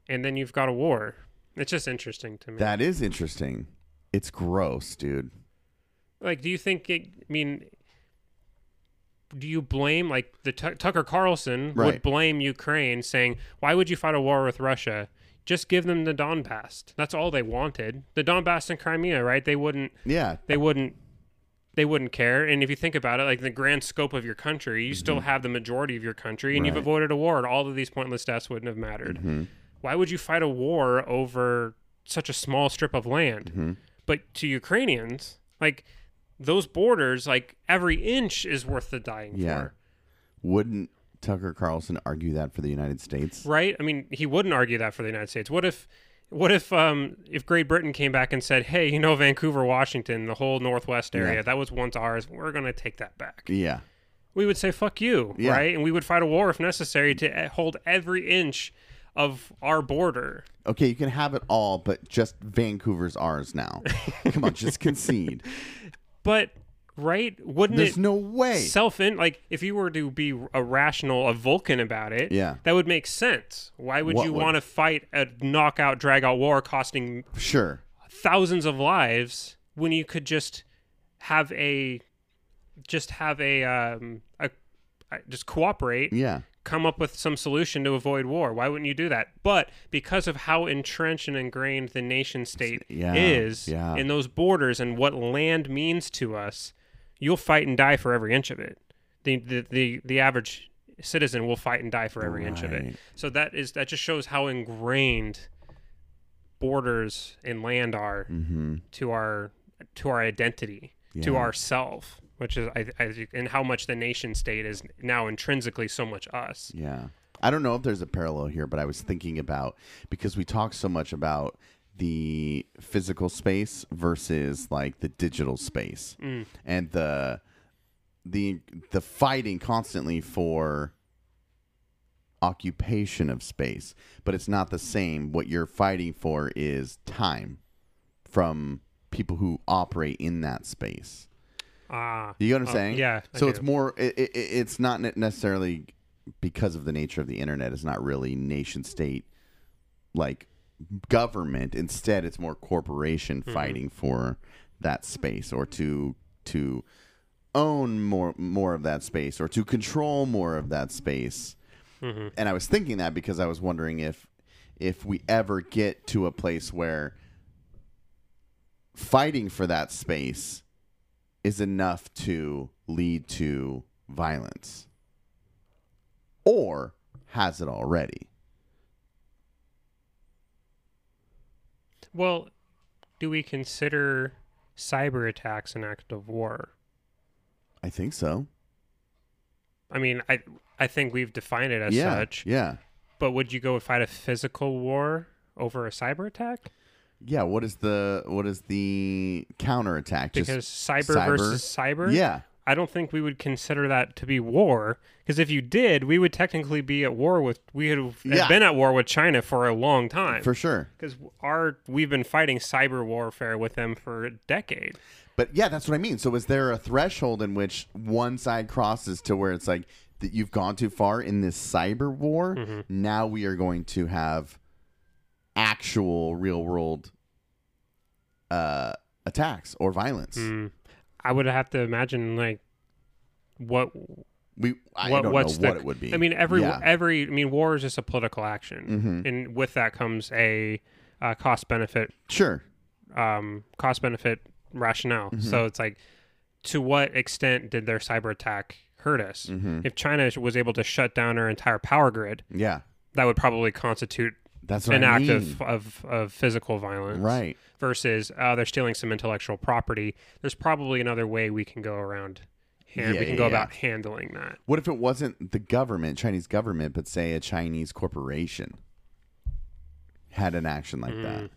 and then you've got a war it's just interesting to me That is interesting. It's gross, dude. like do you think it i mean do you blame like the Tu tucker carlson would blame ukraine saying why would you fight a war with russia? Just give them the donbass. That's all they wanted. The donbass and crimea right? They wouldn't Yeah. they wouldn't they wouldn't care. And if you think about it like the grand scope of your country you still have the majority of your country and you've Mm-hmm. Avoided a war and all of these pointless deaths wouldn't have mattered. Mm-hmm. why would you fight a war over such a small strip of land? Mm-hmm. but to ukrainians like those borders like every inch is worth the dying Yeah. for Wouldn't Tucker Carlson argue that for the United States? right i mean he wouldn't argue that for the united states what if what if um if Great Britain came back and said, "Hey, you know Vancouver, Washington, the whole northwest area, Yeah. that was once ours. We're going to take that back." Yeah. we would say fuck you Yeah. right and we would fight a war if necessary to uh, hold every inch of our border Okay, you can have it all, but just Vancouver's ours now. Come on, just concede. But right wouldn't it? There's it no way. self in like if you were to be a rational a vulcan about it Yeah. that would make sense why would What you would? want to fight a knockout drag out war costing Sure. thousands of lives when you could just have a just have a um a just cooperate Yeah. Come up with some solution to avoid war. Why wouldn't you do that? But because of how entrenched and ingrained the nation state Yeah, is yeah. in those borders and what land means to us, you'll fight and die for every inch of it. The the the, the average citizen will fight and die for every inch of it. So that is that just shows how ingrained borders and land are Mm-hmm. to our to our identity, to Yeah. our self, which is I, I and how much the nation state is now intrinsically so much us. Yeah. I don't know if there's a parallel here, but I was thinking about because we talk so much about the physical space versus like the digital space mm. and the the the fighting constantly for occupation of space, but it's not the same. What you're fighting for is time from people who operate in that space. Ah, You get what I'm Oh, saying? yeah, I So it's do. more. It, it, it's not necessarily because of the nature of the internet. It's not really nation state like government. Instead, it's more corporation Mm-hmm. fighting for that space or to to own more more of that space or to control more of that space. Mm-hmm. And I was thinking that because I was wondering if if we ever get to a place where fighting for that space is enough to lead to violence. Or has it already. Well, do we consider cyber attacks an act of war? I think so. I mean, I I think we've defined it as yeah. such. Yeah. But would you go fight a physical war over a cyber attack? Yeah. What is the what is the counterattack? Just Because cyber, cyber? versus cyber, yeah. I don't think we would consider that to be war. Because if you did, we would technically be at war with we had, have Yeah. been at war with China for a long time. For sure. Because our we've been fighting cyber warfare with them for a decade. But yeah, that's what I mean. So is there a threshold in which one side crosses to where it's like that you've gone too far in this cyber war? Mm-hmm. Now we are going to have actual real world uh, attacks or violence. Mm. I would have to imagine like what We I what don't what's know the, what it would be. I mean, every Yeah. every I mean, war is just a political action, Mhm. and with that comes a uh, cost benefit sure. um, cost benefit rationale. Mm-hmm. So it's like, to what extent did their cyber attack hurt us? Mhm. If China was able to shut down our entire power grid, Yeah. that would probably constitute That's an I act mean. of, of of physical violence, right. Versus uh, they're stealing some intellectual property. There's probably another way we can go around. hand, Yeah, we can yeah, go yeah. about handling that. What if it wasn't the government, Chinese government, but say a Chinese corporation had an action like that? Mm.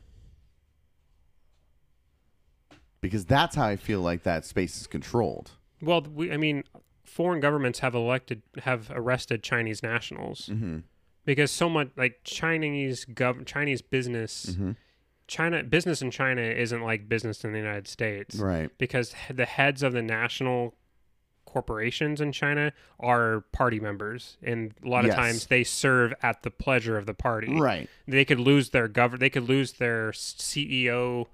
Because that's how I feel like that space is controlled. Well, we, I mean, foreign governments have elected, have arrested Chinese nationals Mm-hmm. Because so much like Chinese gov, Chinese business, Mhm. China business in China isn't like business in the United States Right. because the heads of the national corporations in China are party members, and a lot of Yes. times they serve at the pleasure of the party. Right. They could lose their gov, they could lose their CEO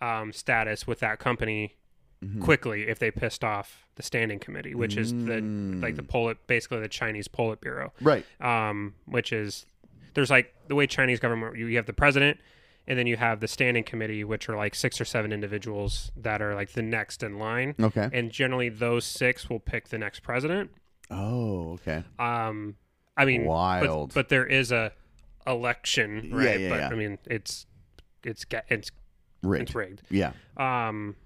um, status with that company Mm-hmm. quickly if they pissed off the standing committee, which is the like Mm. the polit, basically the Chinese Politburo, Right. um, which is there's like the way Chinese government you, have the president, and then you have the standing committee, which are like six or seven individuals that are like the next in line, Okay. and generally those six will pick the next president. Oh, okay. Um, I mean, but- Wild. but, there is a election, right? yeah, but yeah. I mean, it's it's it's Rigged. it's rigged. Yeah. Um,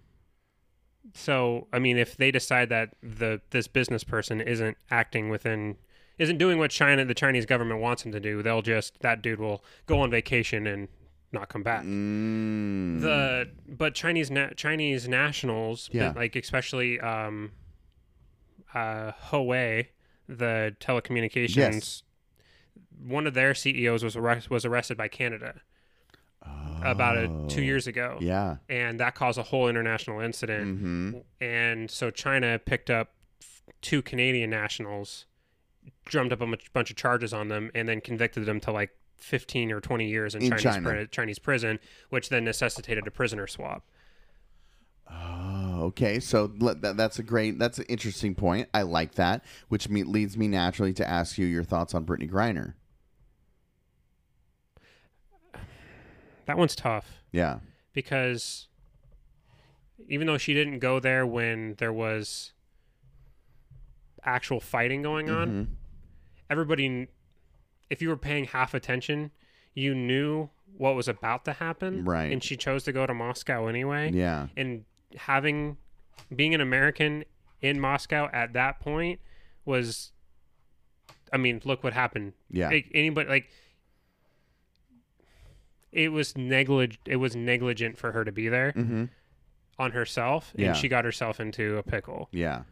so I mean, if they decide that the this business person isn't acting within, isn't doing what China, the Chinese government wants him to do, they'll just that dude will go on vacation and not come back. Mm. The but Chinese na- Chinese nationals, Yeah. like especially um, uh, Huawei, the telecommunications. Yes. One of their CEOs was arrest- was arrested by Canada about a, two Oh. years ago Yeah. and that caused a whole international incident. Mm-hmm. And so China picked up two Canadian nationals, drummed up a much, bunch of charges on them, and then convicted them to like 15 or 20 years in, In Chinese, China. pri- Chinese prison, which then necessitated a prisoner swap. Oh, okay. So that, that's a great, that's an interesting point. I like that, which me, leads me naturally to ask you your thoughts on Brittney Griner. That one's tough Yeah. because even though she didn't go there when there was actual fighting going on, Mhm. everybody, if you were paying half attention, you knew what was about to happen. Right. And she chose to go to Moscow anyway. Yeah. And having, being an American in Moscow at that point was, I mean, look what happened. Yeah. Like, anybody, like, it was neglig- It was negligent for her to be there Mm-hmm. on herself, and Yeah. she got herself into a pickle. Yeah.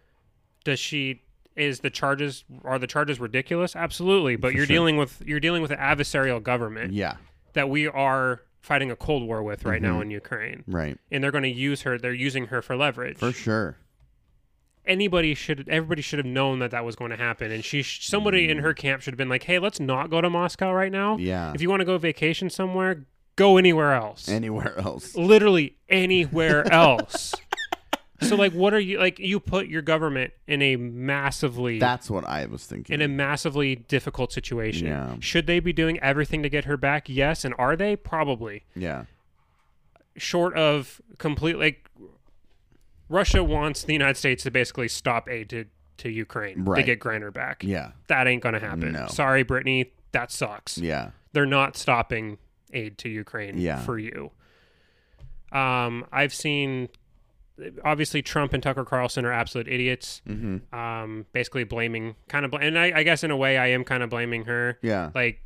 does she is the charges are the charges ridiculous absolutely but For you're sure. dealing with you're dealing with an adversarial government Yeah. that we are fighting a cold war with right now Mhm. in ukraine Right. and they're going to use her they're using her for leverage For sure. anybody should everybody should have known that that was going to happen and she sh- somebody in her camp should have been like hey let's not go to moscow right now Mm. Yeah. if you want to go vacation somewhere go anywhere else Anywhere else. literally anywhere else so like what are you like you put your government in a massively That's what I was thinking. in a massively difficult situation. Yeah. Should they be doing everything to get her back? Yes. And are they? Probably. yeah. Short of complete, like, Russia wants the United States to basically stop aid to to Ukraine to Right. get Griner back. Yeah. That ain't gonna happen. No. Sorry, Brittney. That sucks. Yeah. They're not stopping aid to Ukraine Yeah. for you. Um, I've seen obviously Trump and Tucker Carlson are absolute idiots. Mm-hmm. Um, basically blaming kind of, bl- and I, I guess in a way I am kind of blaming her. Yeah. Like,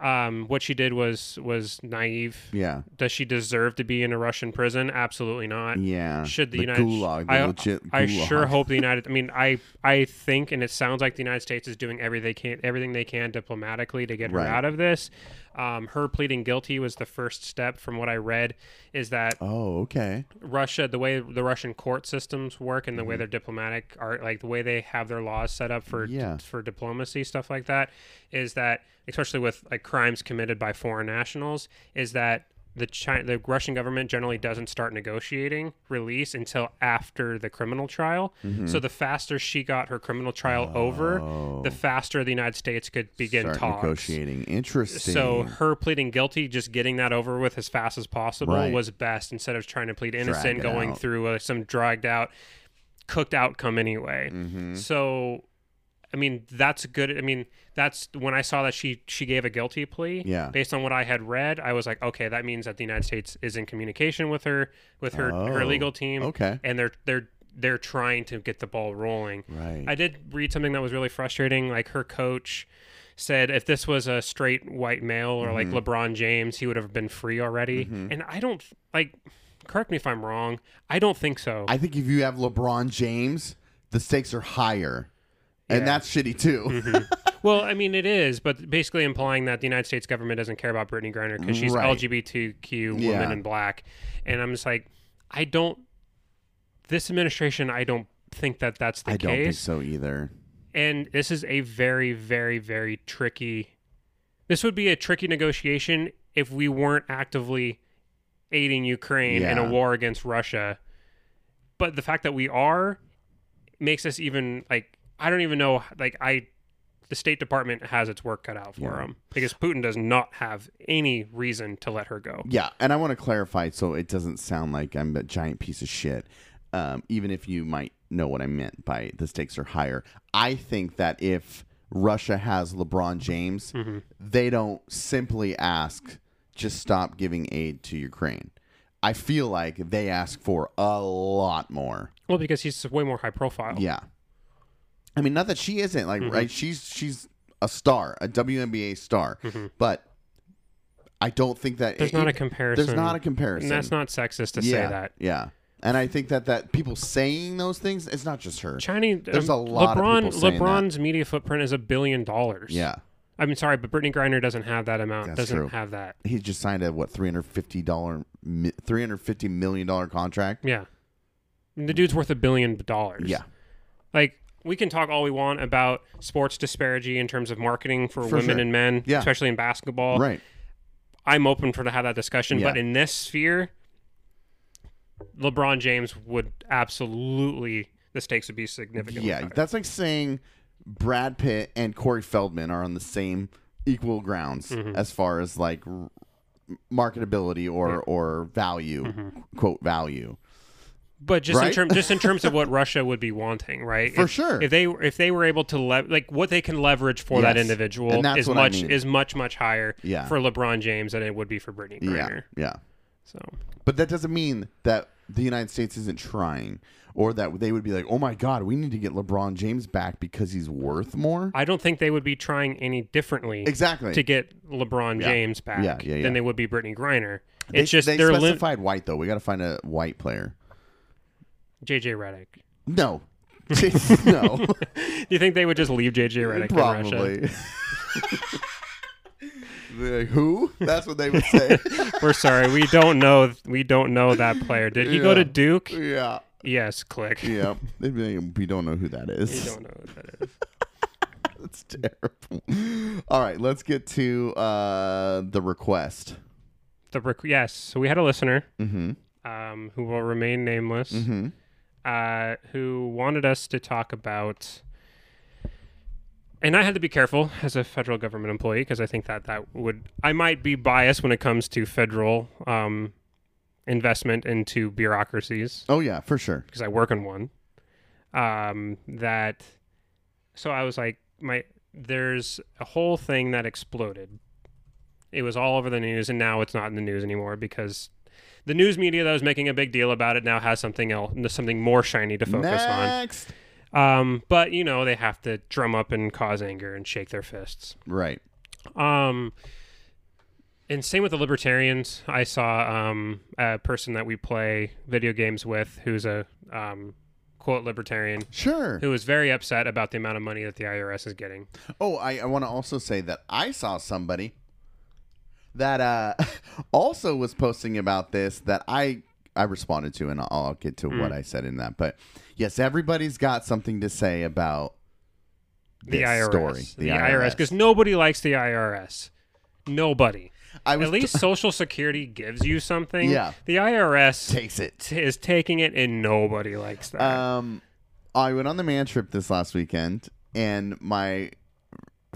um, what she did was was naive. Yeah. Does she deserve to be in a Russian prison? Absolutely not. Yeah. Should the, the United gulag, the I, legit I sure hope the United. I mean, I I think, and it sounds like the United States is doing everything they can, everything they can diplomatically to get her Right. out of this. Um, her pleading guilty was the first step, from what I read, is that Oh, okay. Russia, the way the Russian court systems work and the Mm-hmm. way their diplomatic are, like the way they have their laws set up for Yeah. for diplomacy stuff like that, is that especially with like crimes committed by foreign nationals, is that the China, the Russian government generally doesn't start negotiating release until after the criminal trial. Mm-hmm. So the faster she got her criminal trial over, the faster the United States could begin Oh. Start talks. negotiating. Interesting. So her pleading guilty, just getting that over with as fast as possible, Right. was best instead of trying to plead innocent, going out. through uh, some dragged out, cooked outcome anyway. Mhm. So, I mean, that's good. I mean, that's when I saw that she she gave a guilty plea. Yeah. Based on what I had read, I was like, okay, that means that the United States is in communication with her, with her her Oh, legal team, okay. and they're they're they're trying to get the ball rolling. Right. I did read something that was really frustrating. Like her coach said, if this was a straight white male or Mm-hmm. like LeBron James, he would have been free already. And I don't like. Correct me if I'm wrong. I don't think so. I think if you have LeBron James, the stakes are higher. And that's shitty too. Mm-hmm. well, I mean, it is, but basically implying that the United States government doesn't care about Brittney Griner because she's Right. LGBTQ woman Yeah. and black. And I'm just like, I don't. This administration, I don't think that that's the I case. don't think so either. and this is a very very very tricky this would be a tricky negotiation if we weren't actively aiding ukraine in a Yeah. war against russia but the fact that we are makes us even like i don't even know like i the state department has its work cut out for Yeah. them because putin does not have any reason to let her go Yeah, and I want to clarify so it doesn't sound like I'm a giant piece of shit. Um, even if you might know what I meant by the stakes are higher. I think that if Russia has LeBron James, Mm-hmm. they don't simply ask just stop giving aid to Ukraine. I feel like they ask for a lot more. well because he's way more high profile Yeah. I mean, not that she isn't like Mm-hmm. right. She's she's a star, a WNBA star, but I don't think that Mm-hmm. there's it- not a comparison There's not a comparison. and that's not sexist to yeah, say that Yeah, and I think that that people saying those things, it's not just her. Chinese. There's um, a lot of LeBron, people saying that. LeBron's media footprint is a billion dollars. Yeah, I mean, sorry, but Brittney Griner doesn't have that amount. That's doesn't true. have that. he just signed a what three hundred fifty dollar, three hundred fifty million dollar contract. Yeah, the dude's worth a billion dollars. Yeah, like we can talk all we want about sports disparity in terms of marketing for, For women sure. and men, Yeah. especially in basketball. right. I'm open for to have that discussion, Yeah. but in this sphere, LeBron James would absolutely the stakes would be significant. Yeah, higher. that's like saying Brad Pitt and Corey Feldman are on the same equal grounds Mm-hmm. as far as like marketability or or value, Mm-hmm. quote value. But just in Right? term, just in terms of what Russia would be wanting, right? For if, sure. If they if they were able to le- like what they can leverage for that individual is what I much mean. is much much higher Yeah. for LeBron James than it would be for Brittney Griner. Yeah, yeah. So But that doesn't mean that the United States isn't trying, or that they would be like, "Oh my God, we need to get LeBron James back because he's worth more." I don't think they would be trying any differently exactly. to get LeBron Yeah. James back Yeah, yeah, yeah. than they would be Brittney Griner. they, It's just they they're lim- specified white though. We got to find a white player. JJ Redick. No, no, Do you think they would just leave JJ Redick in Russia? probably. Like, Who? That's what they would say. We're sorry, we don't know. We don't know that player. Did he go to Duke? yeah, Yes. Click. yeah. Like, we don't know who that We don't know what that is. That's terrible. All right, let's get to uh, the request. The rec- yes. So we had a listener Mm-hmm. um, who will remain nameless, Mm-hmm. Uh, who wanted us to talk about. And I had to be careful as a federal government employee because I think that that would I might be biased when it comes to federal um, investment into bureaucracies Oh yeah, for sure. because I work in one. um, that so I was like my there's a whole thing that exploded. It was all over the news and now it's not in the news anymore because the news media that was making a big deal about it now has something else something more shiny to focus Next. on. Um, but you know, they have to drum up and cause anger and shake their fists. Right. Um, and same with the libertarians. I saw um, a person that we play video games with who's a um, quote libertarian Sure. who was very upset about the amount of money that the IRS is getting. Oh, I, I want to also say that I saw somebody that uh, also was posting about this that I I responded to, and I'll, I'll get to what I said in that. But yes, everybody's got something to say about The this IRS. story. The, IRS, because nobody likes the IRS. Nobody. I was At least Social Security gives you something. Yeah. The IRS takes it. t- is taking it, and nobody likes that. Um, I went on the man trip this last weekend, and my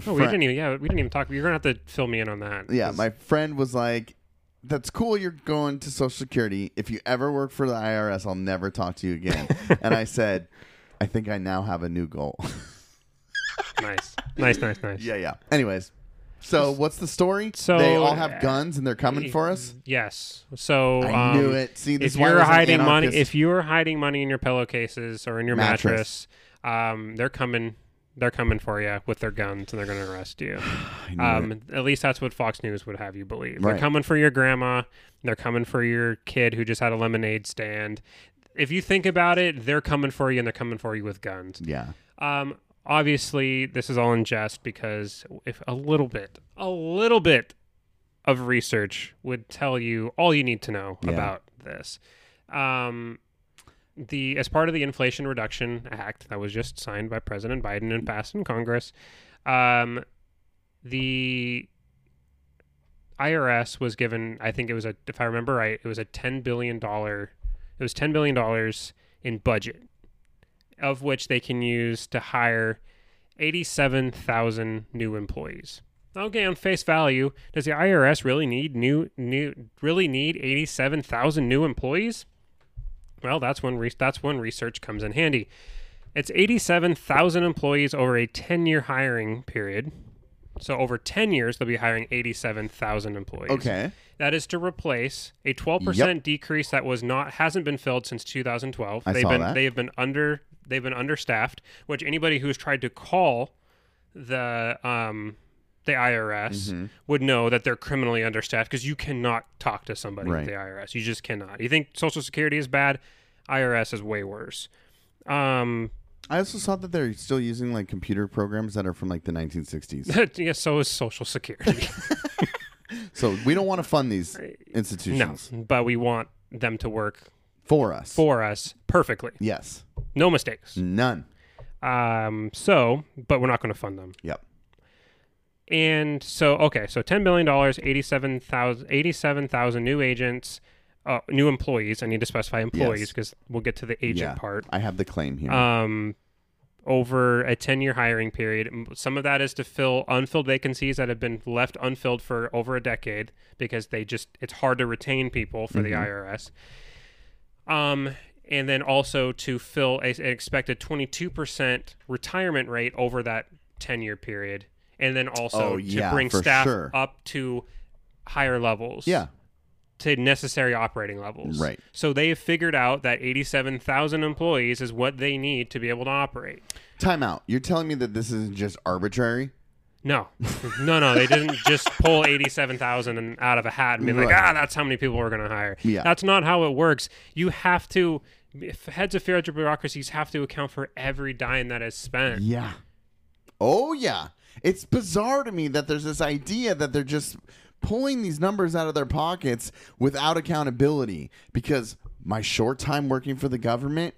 oh, we friend- didn't even. Yeah, we didn't even talk. You're gonna have to fill me in on that. yeah, 'cause- my friend was like, "That's cool. You're going to Social Security. If you ever work for the IRS, I'll never talk to you again." and I said, "I think I now have a new goal." nice, nice, nice, nice. yeah, yeah. Anyways, so what's the story? So, they all have guns and they're coming for us. Yes. So I um, knew it. See, this if is why I you're was an hiding money, anarchist. if you're hiding money in your pillowcases or in your mattress, Mattress. um, they're coming. They're coming for you with their guns, and they're going to arrest you. I knew it. Um, at least that's what Fox News would have you believe. They're coming for your grandma. They're coming for your kid who just had a lemonade stand. If you think about it, they're coming for you, and they're coming for you with guns. yeah, Um, obviously, this is all in jest because if a little bit, a little bit of research would tell you all you need to know Yeah. about this. Um, the as part of the Inflation Reduction Act that was just signed by President Biden and passed in Congress, um, the IRS was given, I think it was a, if I remember right, it was a ten billion dollar, it was ten billion dollars in budget of which they can use to hire 87,000 new employees. Okay, on face value, does the IRS really need new new really need 87,000 new employees? Well, that's when re- that's when research comes in handy. It's 87,000 employees over a 10-year hiring period. So over 10 years they'll be hiring 87,000 employees. okay, That is to replace a 12% decrease that was not hasn't been filled since 2012. I they've saw been that. they have been under they've been understaffed, which anybody who's tried to call the um the IRS Mm-hmm. would know that they're criminally understaffed because you cannot talk to somebody Right. at the IRS. You just cannot. You think Social Security is bad? IRS is way worse. Um, I also saw that they're still using like computer programs that are from like the 1960s. yeah, so is Social Security. so we don't want to fund these no, institutions but we want them to work for us. for us perfectly, yes, no mistakes. none. Um, so, but we're not going to fund them. Yep. And so, okay, so $10 billion, 87,000 87,000 new agents, uh, new employees. I need to specify employees Yes. because we'll get to the agent Yeah. part. I have the claim here. Um, over a 10 year hiring period. Some of that is to fill unfilled vacancies that have been left unfilled for over a decade because they just, it's hard to retain people for the IRS. Um, and then also to fill a, an expected 22% retirement rate over that 10 year period. And then also Oh, to bring staff sure. up to higher levels yeah, to necessary operating levels. Right. So they have figured out that 87,000 employees is what they need to be able to operate. time out. You're telling me that this isn't just arbitrary? No, no, no. They didn't just pull 87,000 out of a hat and be like, Right. ah, that's how many people we're going to hire. Yeah. That's not how it works. You have to, if heads of federal bureaucracies have to account for every dime that is spent. Yeah. Oh yeah. It's bizarre to me that there's this idea that they're just pulling these numbers out of their pockets without accountability because my short time working for the government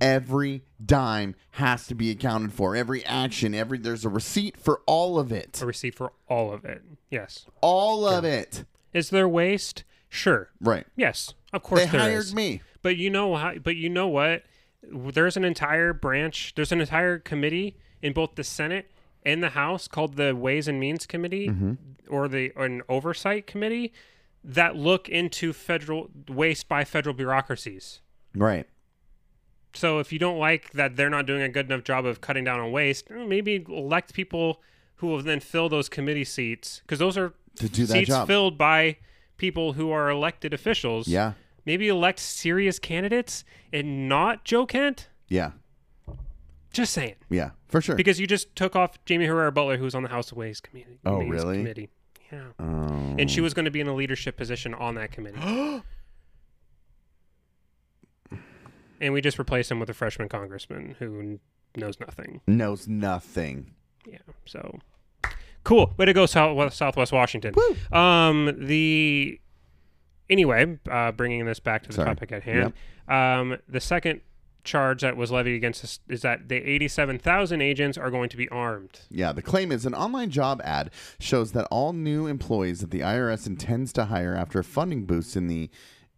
every dime has to be accounted for every action every there's a receipt for all of it A receipt for all of it. Yes. all of it Is there waste? Sure. right Yes. Of course they hired is. me But you know how, but you know what? There's an entire branch, there's an entire committee in both the Senate and the House called the Ways and Means Committee Mm-hmm. or the or an oversight committee that look into federal waste by federal bureaucracies. right So if you don't like that they're not doing a good enough job of cutting down on waste, eh, maybe elect people who will then fill those committee seats because those are To do that seats job. filled by people who are elected officials. Yeah. Maybe elect serious candidates and not Joe Kent. Yeah. Just saying. Yeah. For sure. Because you just took off Jaime Herrera Beutler, who was on the House Ways Committee. Oh, Ways really? Committee. Yeah. Oh. And she was going to be in a leadership position on that committee. and we just replaced him with a freshman congressman who knows nothing. knows nothing. Yeah. So cool. Way to go, South, Southwest Washington. Woo. Um, the anyway, uh, bringing this back to the Sorry. topic at hand. Um, the second charge that was levied against us is that the 87,000 agents are going to be armed. Yeah, the claim is an online job ad shows that all new employees that the IRS intends to hire after a funding boost in the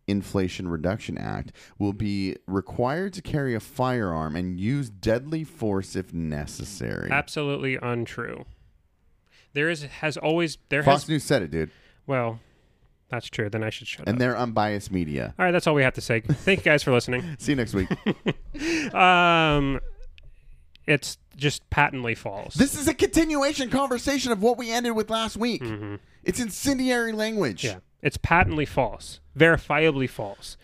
Inflation Reduction Act will be required to carry a firearm and use deadly force if necessary. Absolutely untrue. There is has always there Fox has News said it, dude. well, that's true. Then I should shut And up. And they're unbiased media. All right, that's all we have to say. Thank you guys for listening. See you next week. Um, it's just patently false. this is a continuation conversation of what we ended with last week. It's incendiary language. Mm-hmm. Yeah, it's patently false, verifiably false,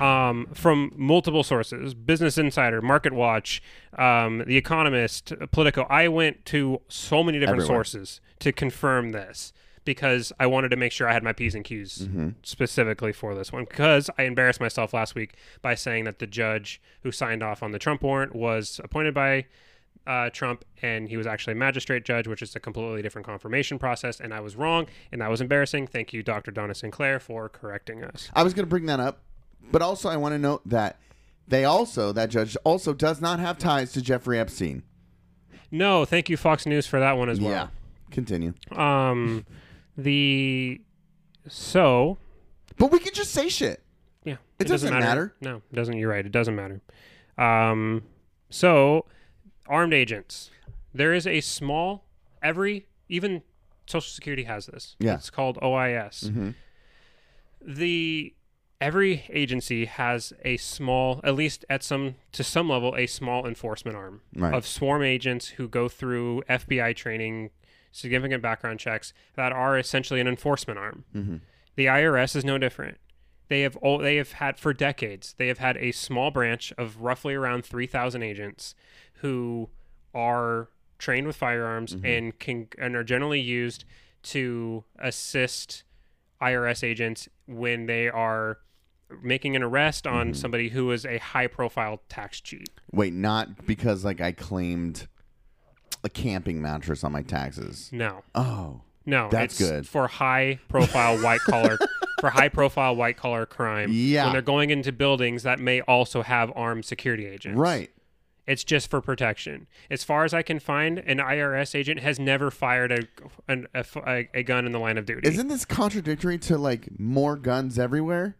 um, from multiple sources: Business Insider, Market Watch, um, The Economist, Politico. I went to so many different sources to confirm this because I wanted to make sure I had my p's and q's Mm-hmm. specifically for this one. Because I embarrassed myself last week by saying that the judge who signed off on the Trump warrant was appointed by uh, Trump, and he was actually a magistrate judge, which is a completely different confirmation process. And I was wrong, and that was embarrassing. Thank you, Dr. Donna Sinclair, for correcting us. I was going to bring that up, but also I want to note that they also, that judge also does not have ties to Jeffrey Epstein. No, thank you, Fox News, for that one as well. Yeah. Continue. Um, the so But we can just say shit. yeah, It doesn't matter. No, it doesn't. You're right. It doesn't matter. Um, so armed agents. There is a small every even Social Security has this. Yeah. it's called OIS. Mm-hmm. the every agency has a small at least at some to some level a small enforcement arm Right. of swarm agents who go through FBI training significant background checks that are essentially an enforcement arm Mm-hmm. the IRS is no different they have all they have had for decades they have had a small branch of roughly around 3000 agents who are trained with firearms and can and are generally used to assist IRS agents when they are making an arrest on somebody who is a high profile tax cheat. Wait, not because like I claimed a camping mattress on my taxes. No. Oh, No, That's it's good. for high profile white collar for high profile white collar crime. Yeah. When they're going into buildings that may also have armed security agents. right. It's just for protection. As far as I can find, an IRS agent has never fired a an, a, a, a gun in the line of duty. Isn't this contradictory to like more guns everywhere?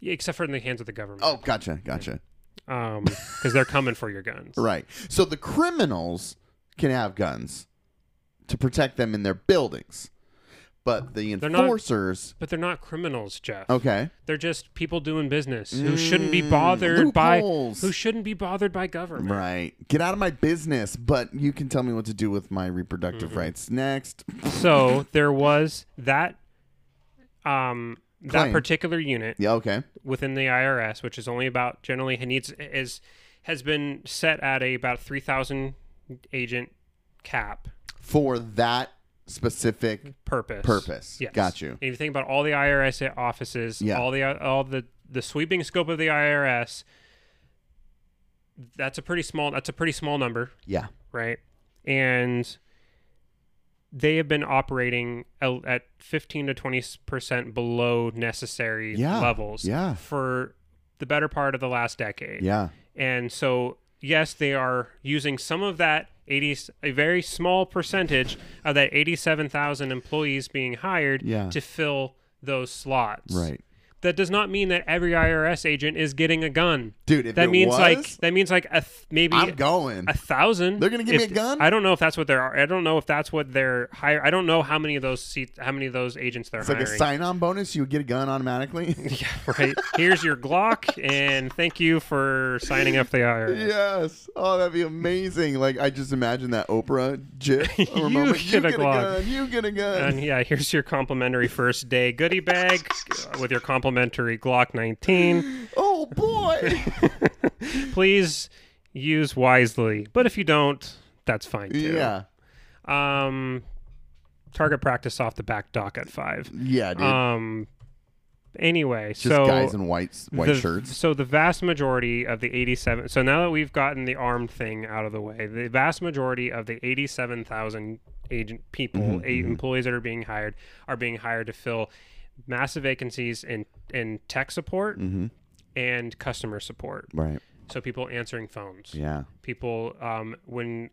Yeah, except for in the hands of the government. Oh, gotcha, gotcha. Um, because they're coming for your guns. Right. So the criminals can have guns to protect them in their buildings, but the They're not- enforcers. But they're not criminals, Jeff. Okay. They're just people doing business who shouldn't be bothered by Mm, loopholes. who shouldn't be bothered by government. Right. Get out of my business, but you can tell me what to do with my reproductive Mm-hmm. rights. Next. So there was that um that Claim. particular unit Yeah, okay. within the IRS, which is only about generally it needs is has been set at a about three thousand agent cap For that specific purpose. purpose. Yes. Got you. And if you think about all the IRS offices, Yeah. all the all the the sweeping scope of the IRS, that's a pretty small that's a pretty small number, Yeah. right? And they have been operating at 15 to 20 percent below necessary Yeah. levels Yeah. for the better part of the last decade. Yeah. And so, yes, they are using some of that 80, a very small percentage of that 87,000 employees being hired Yeah. to fill those slots. Right. That does not mean that every IRS agent is getting a gun. Dude, if That means was, like that means like a th- maybe I'm going. a thousand. They're gonna give me a gun? I don't know if that's what they're. I don't know if that's what they're hire. I don't know how many of those seats, how many of those agents they're It's like a sign-on bonus. You would get a gun automatically. yeah, right. Here's your Glock, and thank you for signing up the IRS. yes. Oh, that'd be amazing. Like I just imagine that Oprah gif. You moment, get a get a Glock. gun. You get a gun. And yeah, here's your complimentary first day goodie bag uh, with your complimentary Glock 19. oh boy. Please use wisely, but if you don't, that's fine too. yeah. Um, target practice off the back dock at five. Yeah, dude. Um. Anyway, just so guys in white white the, shirts. So the vast majority of the 87. So now that we've gotten the armed thing out of the way, the vast majority of the 87,000 agent people, Mhm, eight mhm. employees that are being hired, are being hired to fill massive vacancies in in tech support Mm-hmm. and customer support. Right. So people answering phones, Yeah. people um, when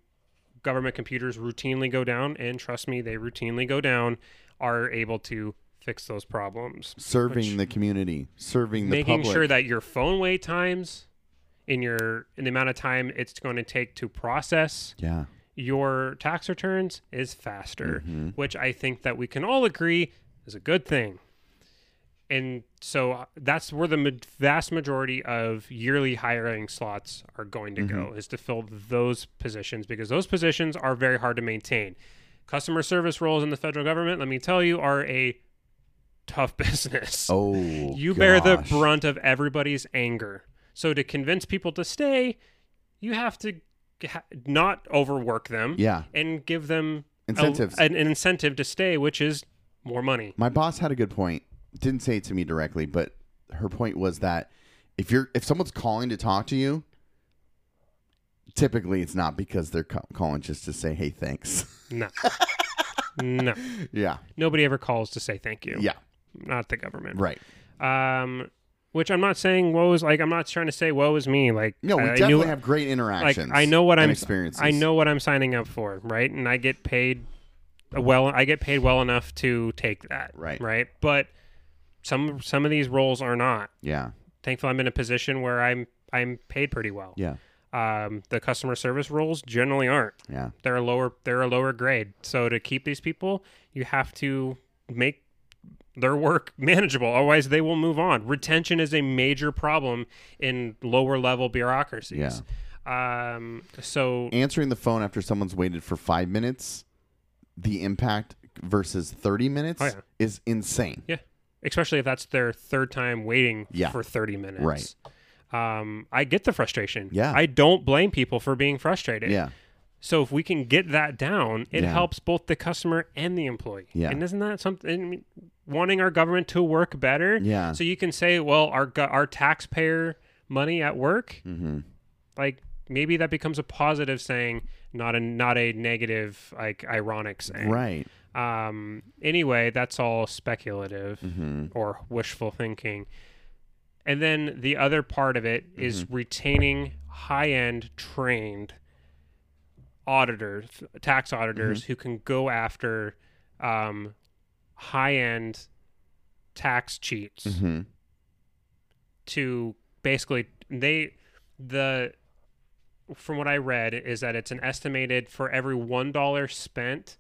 government computers routinely go down, and trust me, they routinely go down, are able to fix those problems. Serving the community, serving the public. making public. sure that your phone wait times in your in the amount of time it's going to take to process yeah. your tax returns is faster Mhm. which i think that we can all agree is a good thing and so uh, that's where the vast majority of yearly hiring slots are going to go is to fill those positions because those positions are very hard to maintain customer service roles in the federal government let me tell you are a tough business Oh. you bear the brunt of everybody's anger. So to convince people to stay, you have to ha- not overwork them Yeah. and give them Incentives. an, an incentive to stay, which is more money. My boss had a good point. Didn't say it to me directly, but her point was that if you're if someone's calling to talk to you, typically it's not because they're ca- calling just to say hey thanks. No. no. yeah. Nobody ever calls to say thank you. Yeah. Not the government. Right. Um which I'm not saying woe is like I'm not trying to say woe is me like No, we I definitely knew, have great interactions. like. I know what I'm experiences. I know what I'm signing up for, right? And I get paid well I get paid well enough to take that. Right. Right? But some some of these roles are not. Yeah. Thankfully I'm in a position where I'm I'm paid pretty well. Yeah. Um the customer service roles generally aren't. Yeah. They're a lower they're a lower grade. So to keep these people, you have to make their work manageable. Otherwise they will move on. Retention is a major problem in lower level bureaucracies. Um so Answering the phone after someone's waited for five minutes, the impact versus thirty minutes Oh, yeah. is insane. Yeah, especially if that's their third time waiting Yeah. for 30 minutes. Right. Um, I get the frustration. Yeah. I don't blame people for being frustrated. Yeah. So if we can get that down, it Yeah. helps both the customer and the employee. Yeah. And isn't that something? I mean, wanting our government to work better. Yeah. So you can say, well, our our taxpayer money at work, Mm-hmm. like maybe that becomes a positive saying, not a not a negative, like ironic saying. Right. Um. Anyway, that's all speculative Mm-hmm. or wishful thinking. And then the other part of it is Mm-hmm. retaining high end trained auditors, tax auditors Mm-hmm. who can go after um, high end tax cheats Mm-hmm. to basically they the from what I read is that it's an estimated for every one dollar spent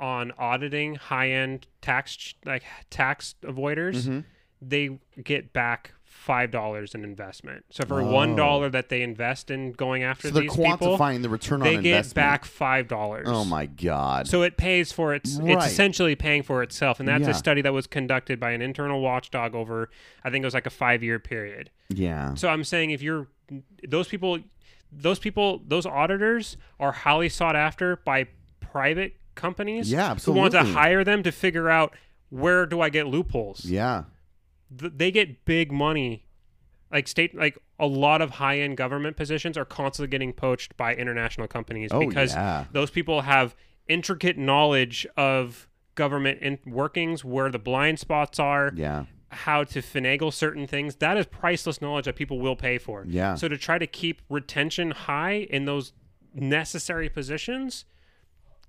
on auditing high end tax like tax avoiders, Mhm. they get back five dollars in investment. So for one dollar that they invest in going after So they're these people, quantifying the return they on get back five dollars. Oh my god. So it pays for its. Right. It's essentially paying for itself, and that's Yeah. a study that was conducted by an internal watchdog over, I think it was like a five-year period. yeah. So I'm saying if you're those people, those people, those auditors are highly sought after by private companies. Yeah, Who want to hire them to figure out where do I get loopholes? Yeah. Th- they get big money. Like state, like a lot of high-end government positions are constantly getting poached by international companies Oh, because yeah. those people have intricate knowledge of government in- workings, where the blind spots are, Yeah. how to finagle certain things. That is priceless knowledge that people will pay for. Yeah. So to try to keep retention high in those necessary positions,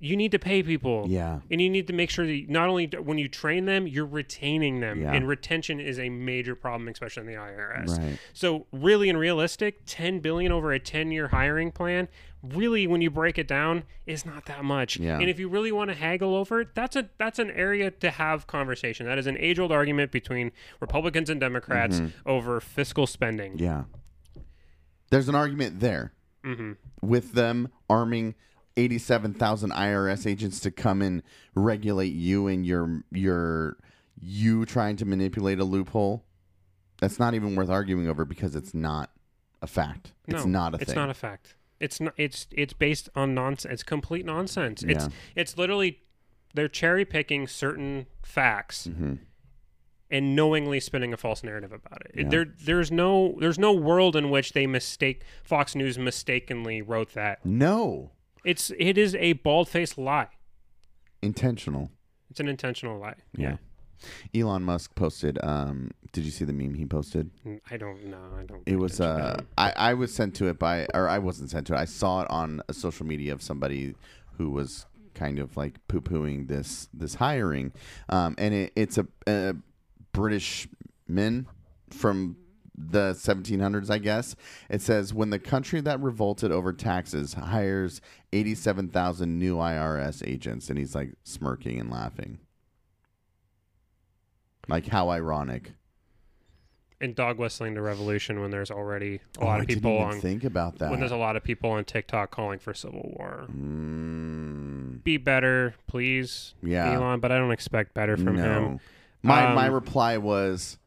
you need to pay people. Yeah. And you need to make sure that you- not only when you train them, you're retaining them. Yeah. And retention is a major problem, especially in the IRS. Right. So really and realistic, 10 billion over a 10 year hiring plan, really when you break it down, is not that much. Yeah. And if you really want to haggle over it, that's a that's an area to have conversation. That is an age old argument between Republicans and Democrats Mm-hmm. over fiscal spending. Yeah. There's an argument there hmm with them arming 87,000 IRS agents to come and regulate you and your your you trying to manipulate a loophole. That's not even worth arguing over because it's not a fact. it's No, not a it's thing. not a fact. It's not. It's it's based on nonsense. It's complete nonsense. It's Yeah. it's literally they're cherry picking certain facts Mm-hmm. and knowingly spinning a false narrative about it. Yeah. There there's no there's no world in which they mistake Fox News mistakenly wrote that. no. It's it is a bald faced lie. Intentional. It's an intentional lie. Yeah. Elon Musk posted um did you see the meme he posted? Mm, I don't know. I don't. It was uh. I, I was sent to it by or I wasn't sent to it. I saw it on a social media of somebody who was kind of like poo pooing this this hiring. Um and it, it's a, a British men from the 1700s, I guess. It says when the country that revolted over taxes hires 87,000 new IRS agents and he's like smirking and laughing. Like how ironic. and dog whistling to revolution when there's already a Oh, lot I of didn't people even on think about that. when there's a lot of people on TikTok calling for civil war. Mm, Be better, please, yeah. Elon. But I don't expect better from no. him. My my Um, reply was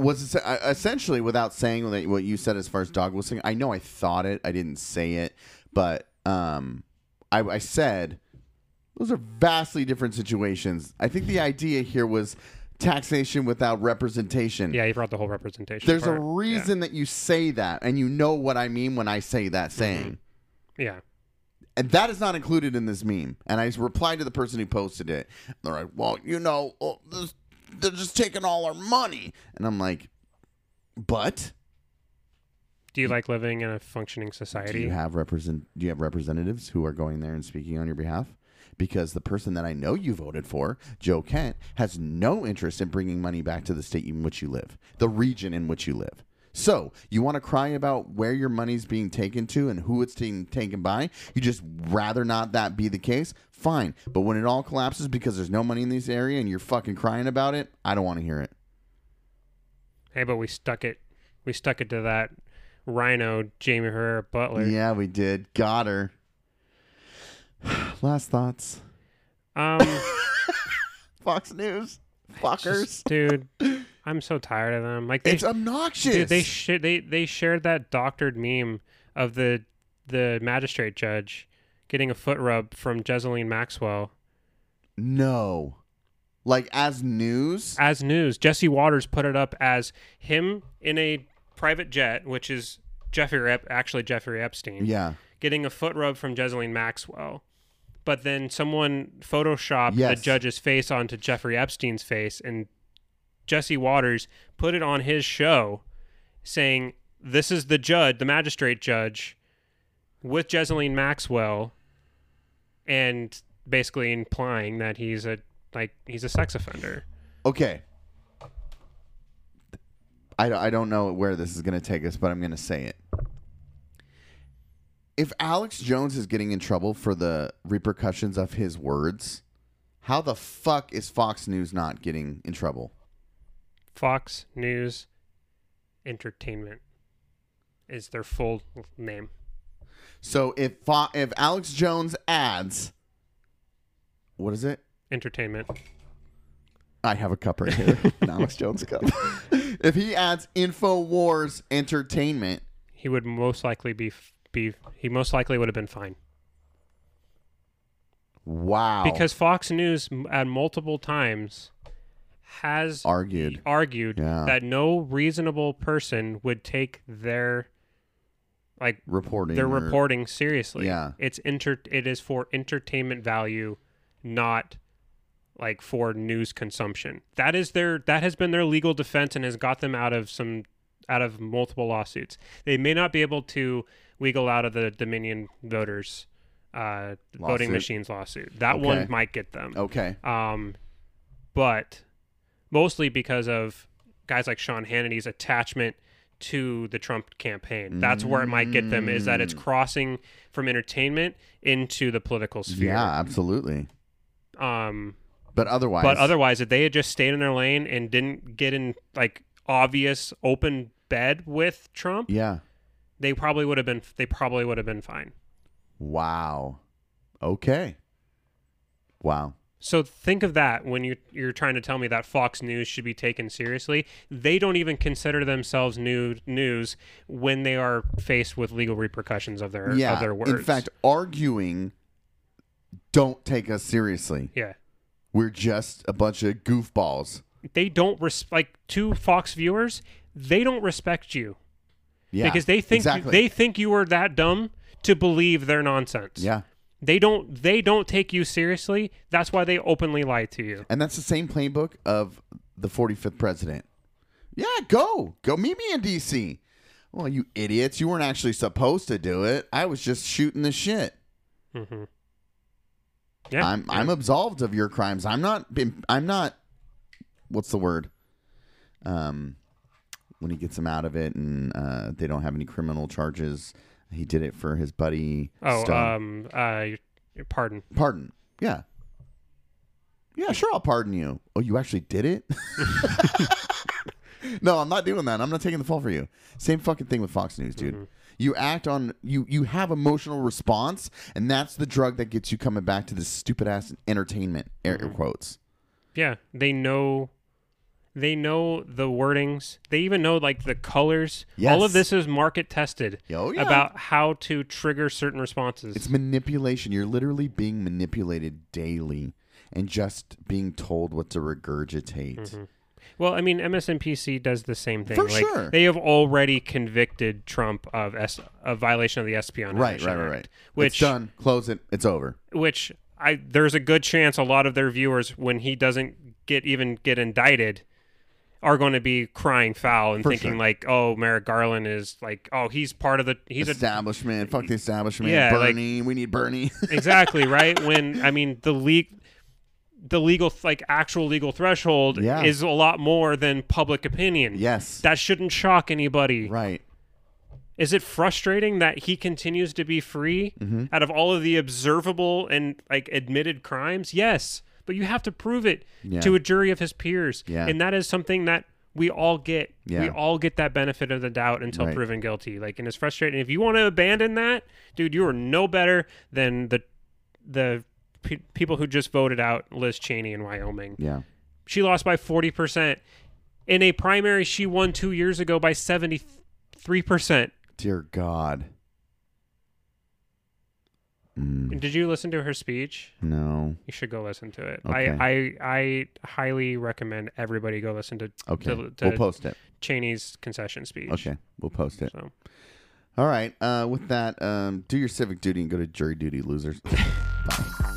was uh, essentially without saying what you said as far as dog whistling. I know I thought it. I didn't say it, but um, I, I said those are vastly different situations. I think the idea here was taxation without representation. Yeah, you brought the whole representation. There's a part. reason that you say that, and you know what I mean when I say that saying. Yeah. And that is not included in this meme. And I replied to the person who posted it. They're like, well, you know, oh, this, they're just taking all our money. And I'm like, but Do you like living in a functioning society? do you have represent? Do you have representatives who are going there and speaking on your behalf? Because the person that I know you voted for, Joe Kent, has no interest in bringing money back to the state in which you live, the region in which you live. So you want to cry about where your money's being taken to and who it's being taken by? You just rather not that be the case? Fine, but when it all collapses because there's no money in this area and you're fucking crying about it, I don't want to hear it. hey, but we stuck it. We stuck it to that rhino, Jaime Herrera Beutler. Yeah, we did. Got her. Last thoughts. Um, Fox News. Fuckers. just- dude, I'm so tired of them. Like they, It's obnoxious. dude, they sh- they they shared that doctored meme of the the magistrate judge getting a foot rub from Jesseline Maxwell no. Like as news? as news. Jesse Watters put it up as him in a private jet, which is Jeffrey Ep- actually Jeffrey Epstein. Yeah. getting a foot rub from Jesseline Maxwell. But then someone photoshopped Yes. the judge's face onto Jeffrey Epstein's face, and Jesse Watters put it on his show, saying, "This is the judge, the magistrate judge, with Jesseline Maxwell," and basically implying that he's a like he's a sex offender. Okay. I, I don't know where this is going to take us, but I'm going to say it. If Alex Jones is getting in trouble for the repercussions of his words, how the fuck is Fox News not getting in trouble? Fox News Entertainment is their full name. So if Fo- if Alex Jones adds, what is it? Entertainment. I have a cup right here, an Alex Jones cup. if he adds Infowars Entertainment, he would most likely be be he most likely would have been fine wow, because Fox News at multiple times has argued. argued Yeah. that no reasonable person would take their like reporting their or- reporting seriously. Yeah. It's inter it is for entertainment value, not like for news consumption. That is their that has been their legal defense and has got them out of some out of multiple lawsuits. They may not be able to wiggle out of the Dominion voters uh, voting machines lawsuit. That Okay. one might get them. Okay. Um, but mostly because of guys like Sean Hannity's attachment to the Trump campaign. That's where it might get them is that it's Mm. crossing from entertainment into the political sphere. Yeah, absolutely. Um, But otherwise, but otherwise, if they had just stayed in their lane and didn't get in like obvious open bed with Trump, yeah. they probably would have been. They probably would have been fine. Wow. Okay. Wow. So think of that when you you're trying to tell me that Fox News should be taken seriously. They don't even consider themselves new news when they are faced with legal repercussions of their yeah. of their words. In fact, arguing don't take us seriously. yeah, We're just a bunch of goofballs. they don't res- like two Fox viewers. They don't respect you Yeah. because they think exactly. they think you are that dumb to believe their nonsense. yeah. They don't they don't take you seriously. That's why they openly lie to you. And that's the same playbook of the 45th president. Yeah, go. Go meet me in D.C. Well, you idiots. You weren't actually supposed to do it. I was just shooting the shit. hmm Yeah, I'm I'm absolved of your crimes. I'm not I'm not what's the word? Um when he gets him out of it and uh, they don't have any criminal charges. He did it for his buddy oh, Stone. um, uh, pardon. pardon. Yeah. Yeah, sure I'll pardon you. Oh, you actually did it? no, I'm not doing that. I'm not taking the fall for you. Same fucking thing with Fox News, dude. You act on you you have emotional response and that's the drug that gets you coming back to this stupid ass entertainment air quotes. Yeah, they know they know the wordings. They even know like the colors. All of this is market tested Oh, yeah. about how to trigger certain responses. It's manipulation. You're literally being manipulated daily and just being told what to regurgitate. Mm-hmm. well, I mean, MSNBC does the same thing. For like, sure. They have already convicted Trump of a violation of the Espionage Right, right, right, right. Which it's done. Close it. It's over. which I there's a good chance a lot of their viewers when he doesn't get even get indicted are going to be crying foul and For thinking sure. like, oh, Merrick Garland is like, oh, he's part of the he's a establishment. Fuck the establishment. Yeah, like- Bernie. we need Bernie. exactly right when I mean the league the legal like actual legal threshold Yeah. is a lot more than public opinion. yes. That shouldn't shock anybody. right. Is it frustrating that he continues to be free Mm-hmm. out of all of the observable and like admitted crimes? Yes, but you have to prove it Yeah. to a jury of his peers. Yeah. And that is something that we all get. Yeah. We all get that benefit of the doubt until Right. proven guilty. Like and it's frustrating. If you want to abandon that, dude, you are no better than the the pe- people who just voted out Liz Cheney in Wyoming. Yeah. She lost by 40%. In a primary she won 2 years ago by 73%. Dear God. Mm, Did you listen to her speech? no. You should go listen to it. Okay. I, I I highly recommend everybody go listen to, Okay. to, to we'll post it. Cheney's concession speech. Okay. We'll post it. So All right. Uh, with that, um, do your civic duty and go to jury duty, losers. Bye.